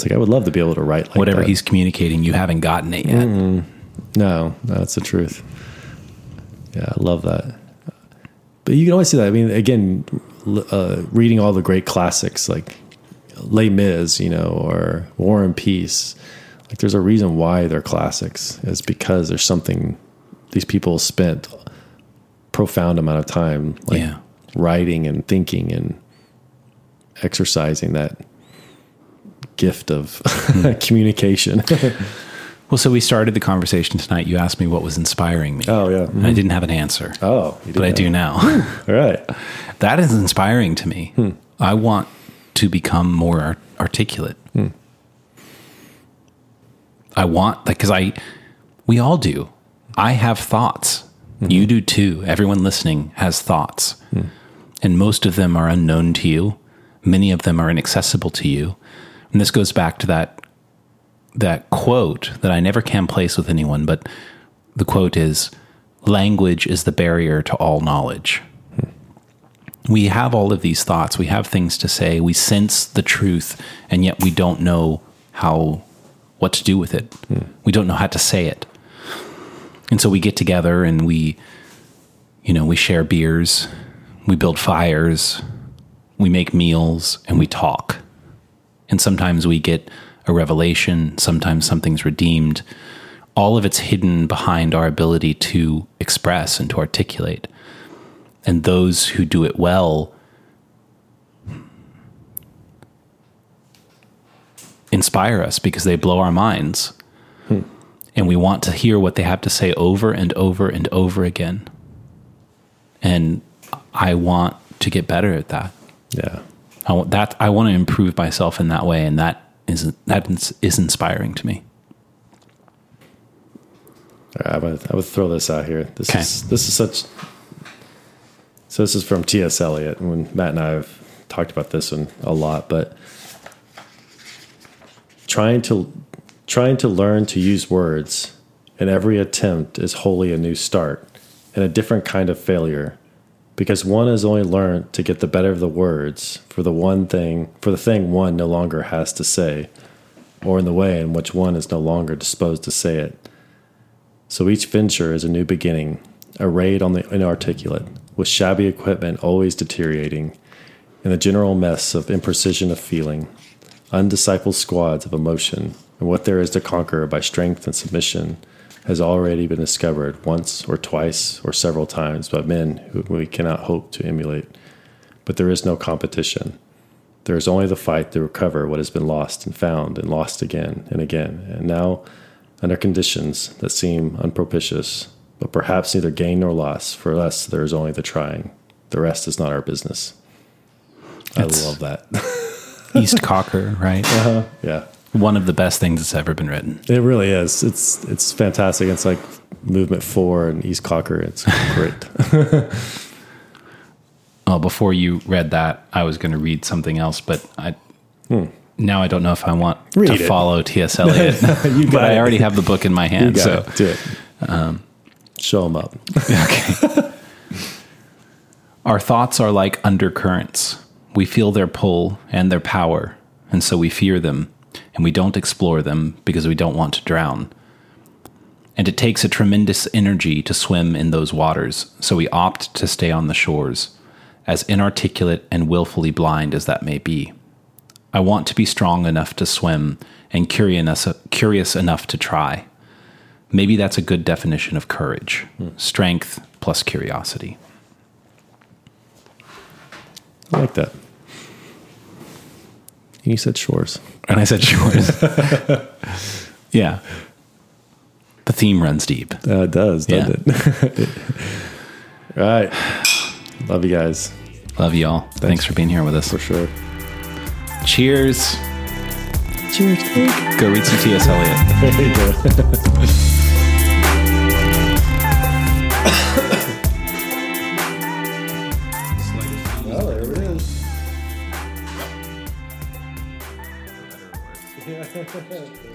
Speaker 3: it's like I would love to be able to write like
Speaker 2: whatever
Speaker 3: that.
Speaker 2: he's communicating, you haven't gotten it yet.
Speaker 3: No, no, that's the truth. Yeah, I love that. But you can always see that. I mean, again, uh, reading all the great classics like Les Mis, you know, or War and Peace, Like there's a reason why they're classics. Is because there's something these people spent profound amount of time like
Speaker 2: Yeah.
Speaker 3: writing and thinking and exercising that gift of communication.
Speaker 2: Well, so we started the conversation tonight. You asked me what was inspiring me.
Speaker 3: oh yeah.
Speaker 2: And I didn't have an answer,
Speaker 3: Oh,
Speaker 2: but I do now.
Speaker 3: All right.
Speaker 2: that is inspiring to me.
Speaker 3: Hmm.
Speaker 2: I want to become more art- articulate.
Speaker 3: Hmm.
Speaker 2: I want like because I, we all do. I have thoughts.
Speaker 3: Mm-hmm.
Speaker 2: You do too. Everyone listening has thoughts,
Speaker 3: Hmm.
Speaker 2: and most of them are unknown to you. Many of them are inaccessible to you. And this goes back to that that quote that I never can place with anyone, but the quote is language is the barrier to all knowledge. We have all of these thoughts, we have things to say, we sense the truth, and yet we don't know how what to do with it. Hmm. We don't know how to say it. And so we get together and we you know, we share beers, we build fires, we make meals, and we talk. And sometimes we get a revelation, sometimes something's redeemed. All of it's hidden behind our ability to express and to articulate. And those who do it well inspire us because they blow our minds. Hmm. And we want to hear what they have to say over and over and over again. And I want to get better at that.
Speaker 3: Yeah.
Speaker 2: I want that I want to improve myself in that way, and that is that is, is inspiring to me.
Speaker 3: Right, I would, I would throw this out here. This
Speaker 2: Okay.
Speaker 3: is this is such. So this is from T.S. Eliot. When Matt and I have talked about this one a lot, but trying to trying to learn to use words and every attempt is wholly a new start and a different kind of failure because one has only learned to get the better of the words for the one thing for the thing one no longer has to say or in the way in which one is no longer disposed to say it so each venture is a new beginning, a raid on the inarticulate, with shabby equipment always deteriorating, and the general mess of imprecision of feeling, undiscipled squads of emotion, and what there is to conquer by strength and submission has already been discovered once or twice or several times by men whom we cannot hope to emulate. But there is no competition. There is only the fight to recover what has been lost and found and lost again and again, and now under conditions that seem unpropitious, but perhaps neither gain nor loss. For us, there is only the trying. The rest is not our business.
Speaker 2: That's-
Speaker 3: I love that.
Speaker 2: East Coker, right?
Speaker 3: Uh-huh, yeah,
Speaker 2: One of the best things that's ever been written.
Speaker 3: it really is. It's it's fantastic. It's like Movement Four and East Coker. It's great.
Speaker 2: Oh, before you read that, I was going to read something else, but I hmm. now I don't know if I want
Speaker 3: Read
Speaker 2: to
Speaker 3: it.
Speaker 2: follow T.S. Eliot. But
Speaker 3: got
Speaker 2: I already have the book in my hand, so
Speaker 3: it. Do it. Um, Show them up.
Speaker 2: okay. Our thoughts are like undercurrents. We feel their pull and their power, and so we fear them, and we don't explore them because we don't want to drown. And it takes a tremendous energy to swim in those waters, so we opt to stay on the shores, as inarticulate and willfully blind as that may be. I want to be strong enough to swim and curious, curious enough to try. Maybe that's a good definition of courage strength plus curiosity.
Speaker 3: I like that. And You said shores.
Speaker 2: And I said, shores. yeah. The theme runs deep.
Speaker 3: Uh, it does, doesn't it? All right. Love you guys
Speaker 2: Love you all. Thanks for being here with us.
Speaker 3: for sure.
Speaker 2: Cheers.
Speaker 3: Cheers.
Speaker 2: Go read some T.S. Eliot.
Speaker 3: There you go. Oh, there it is.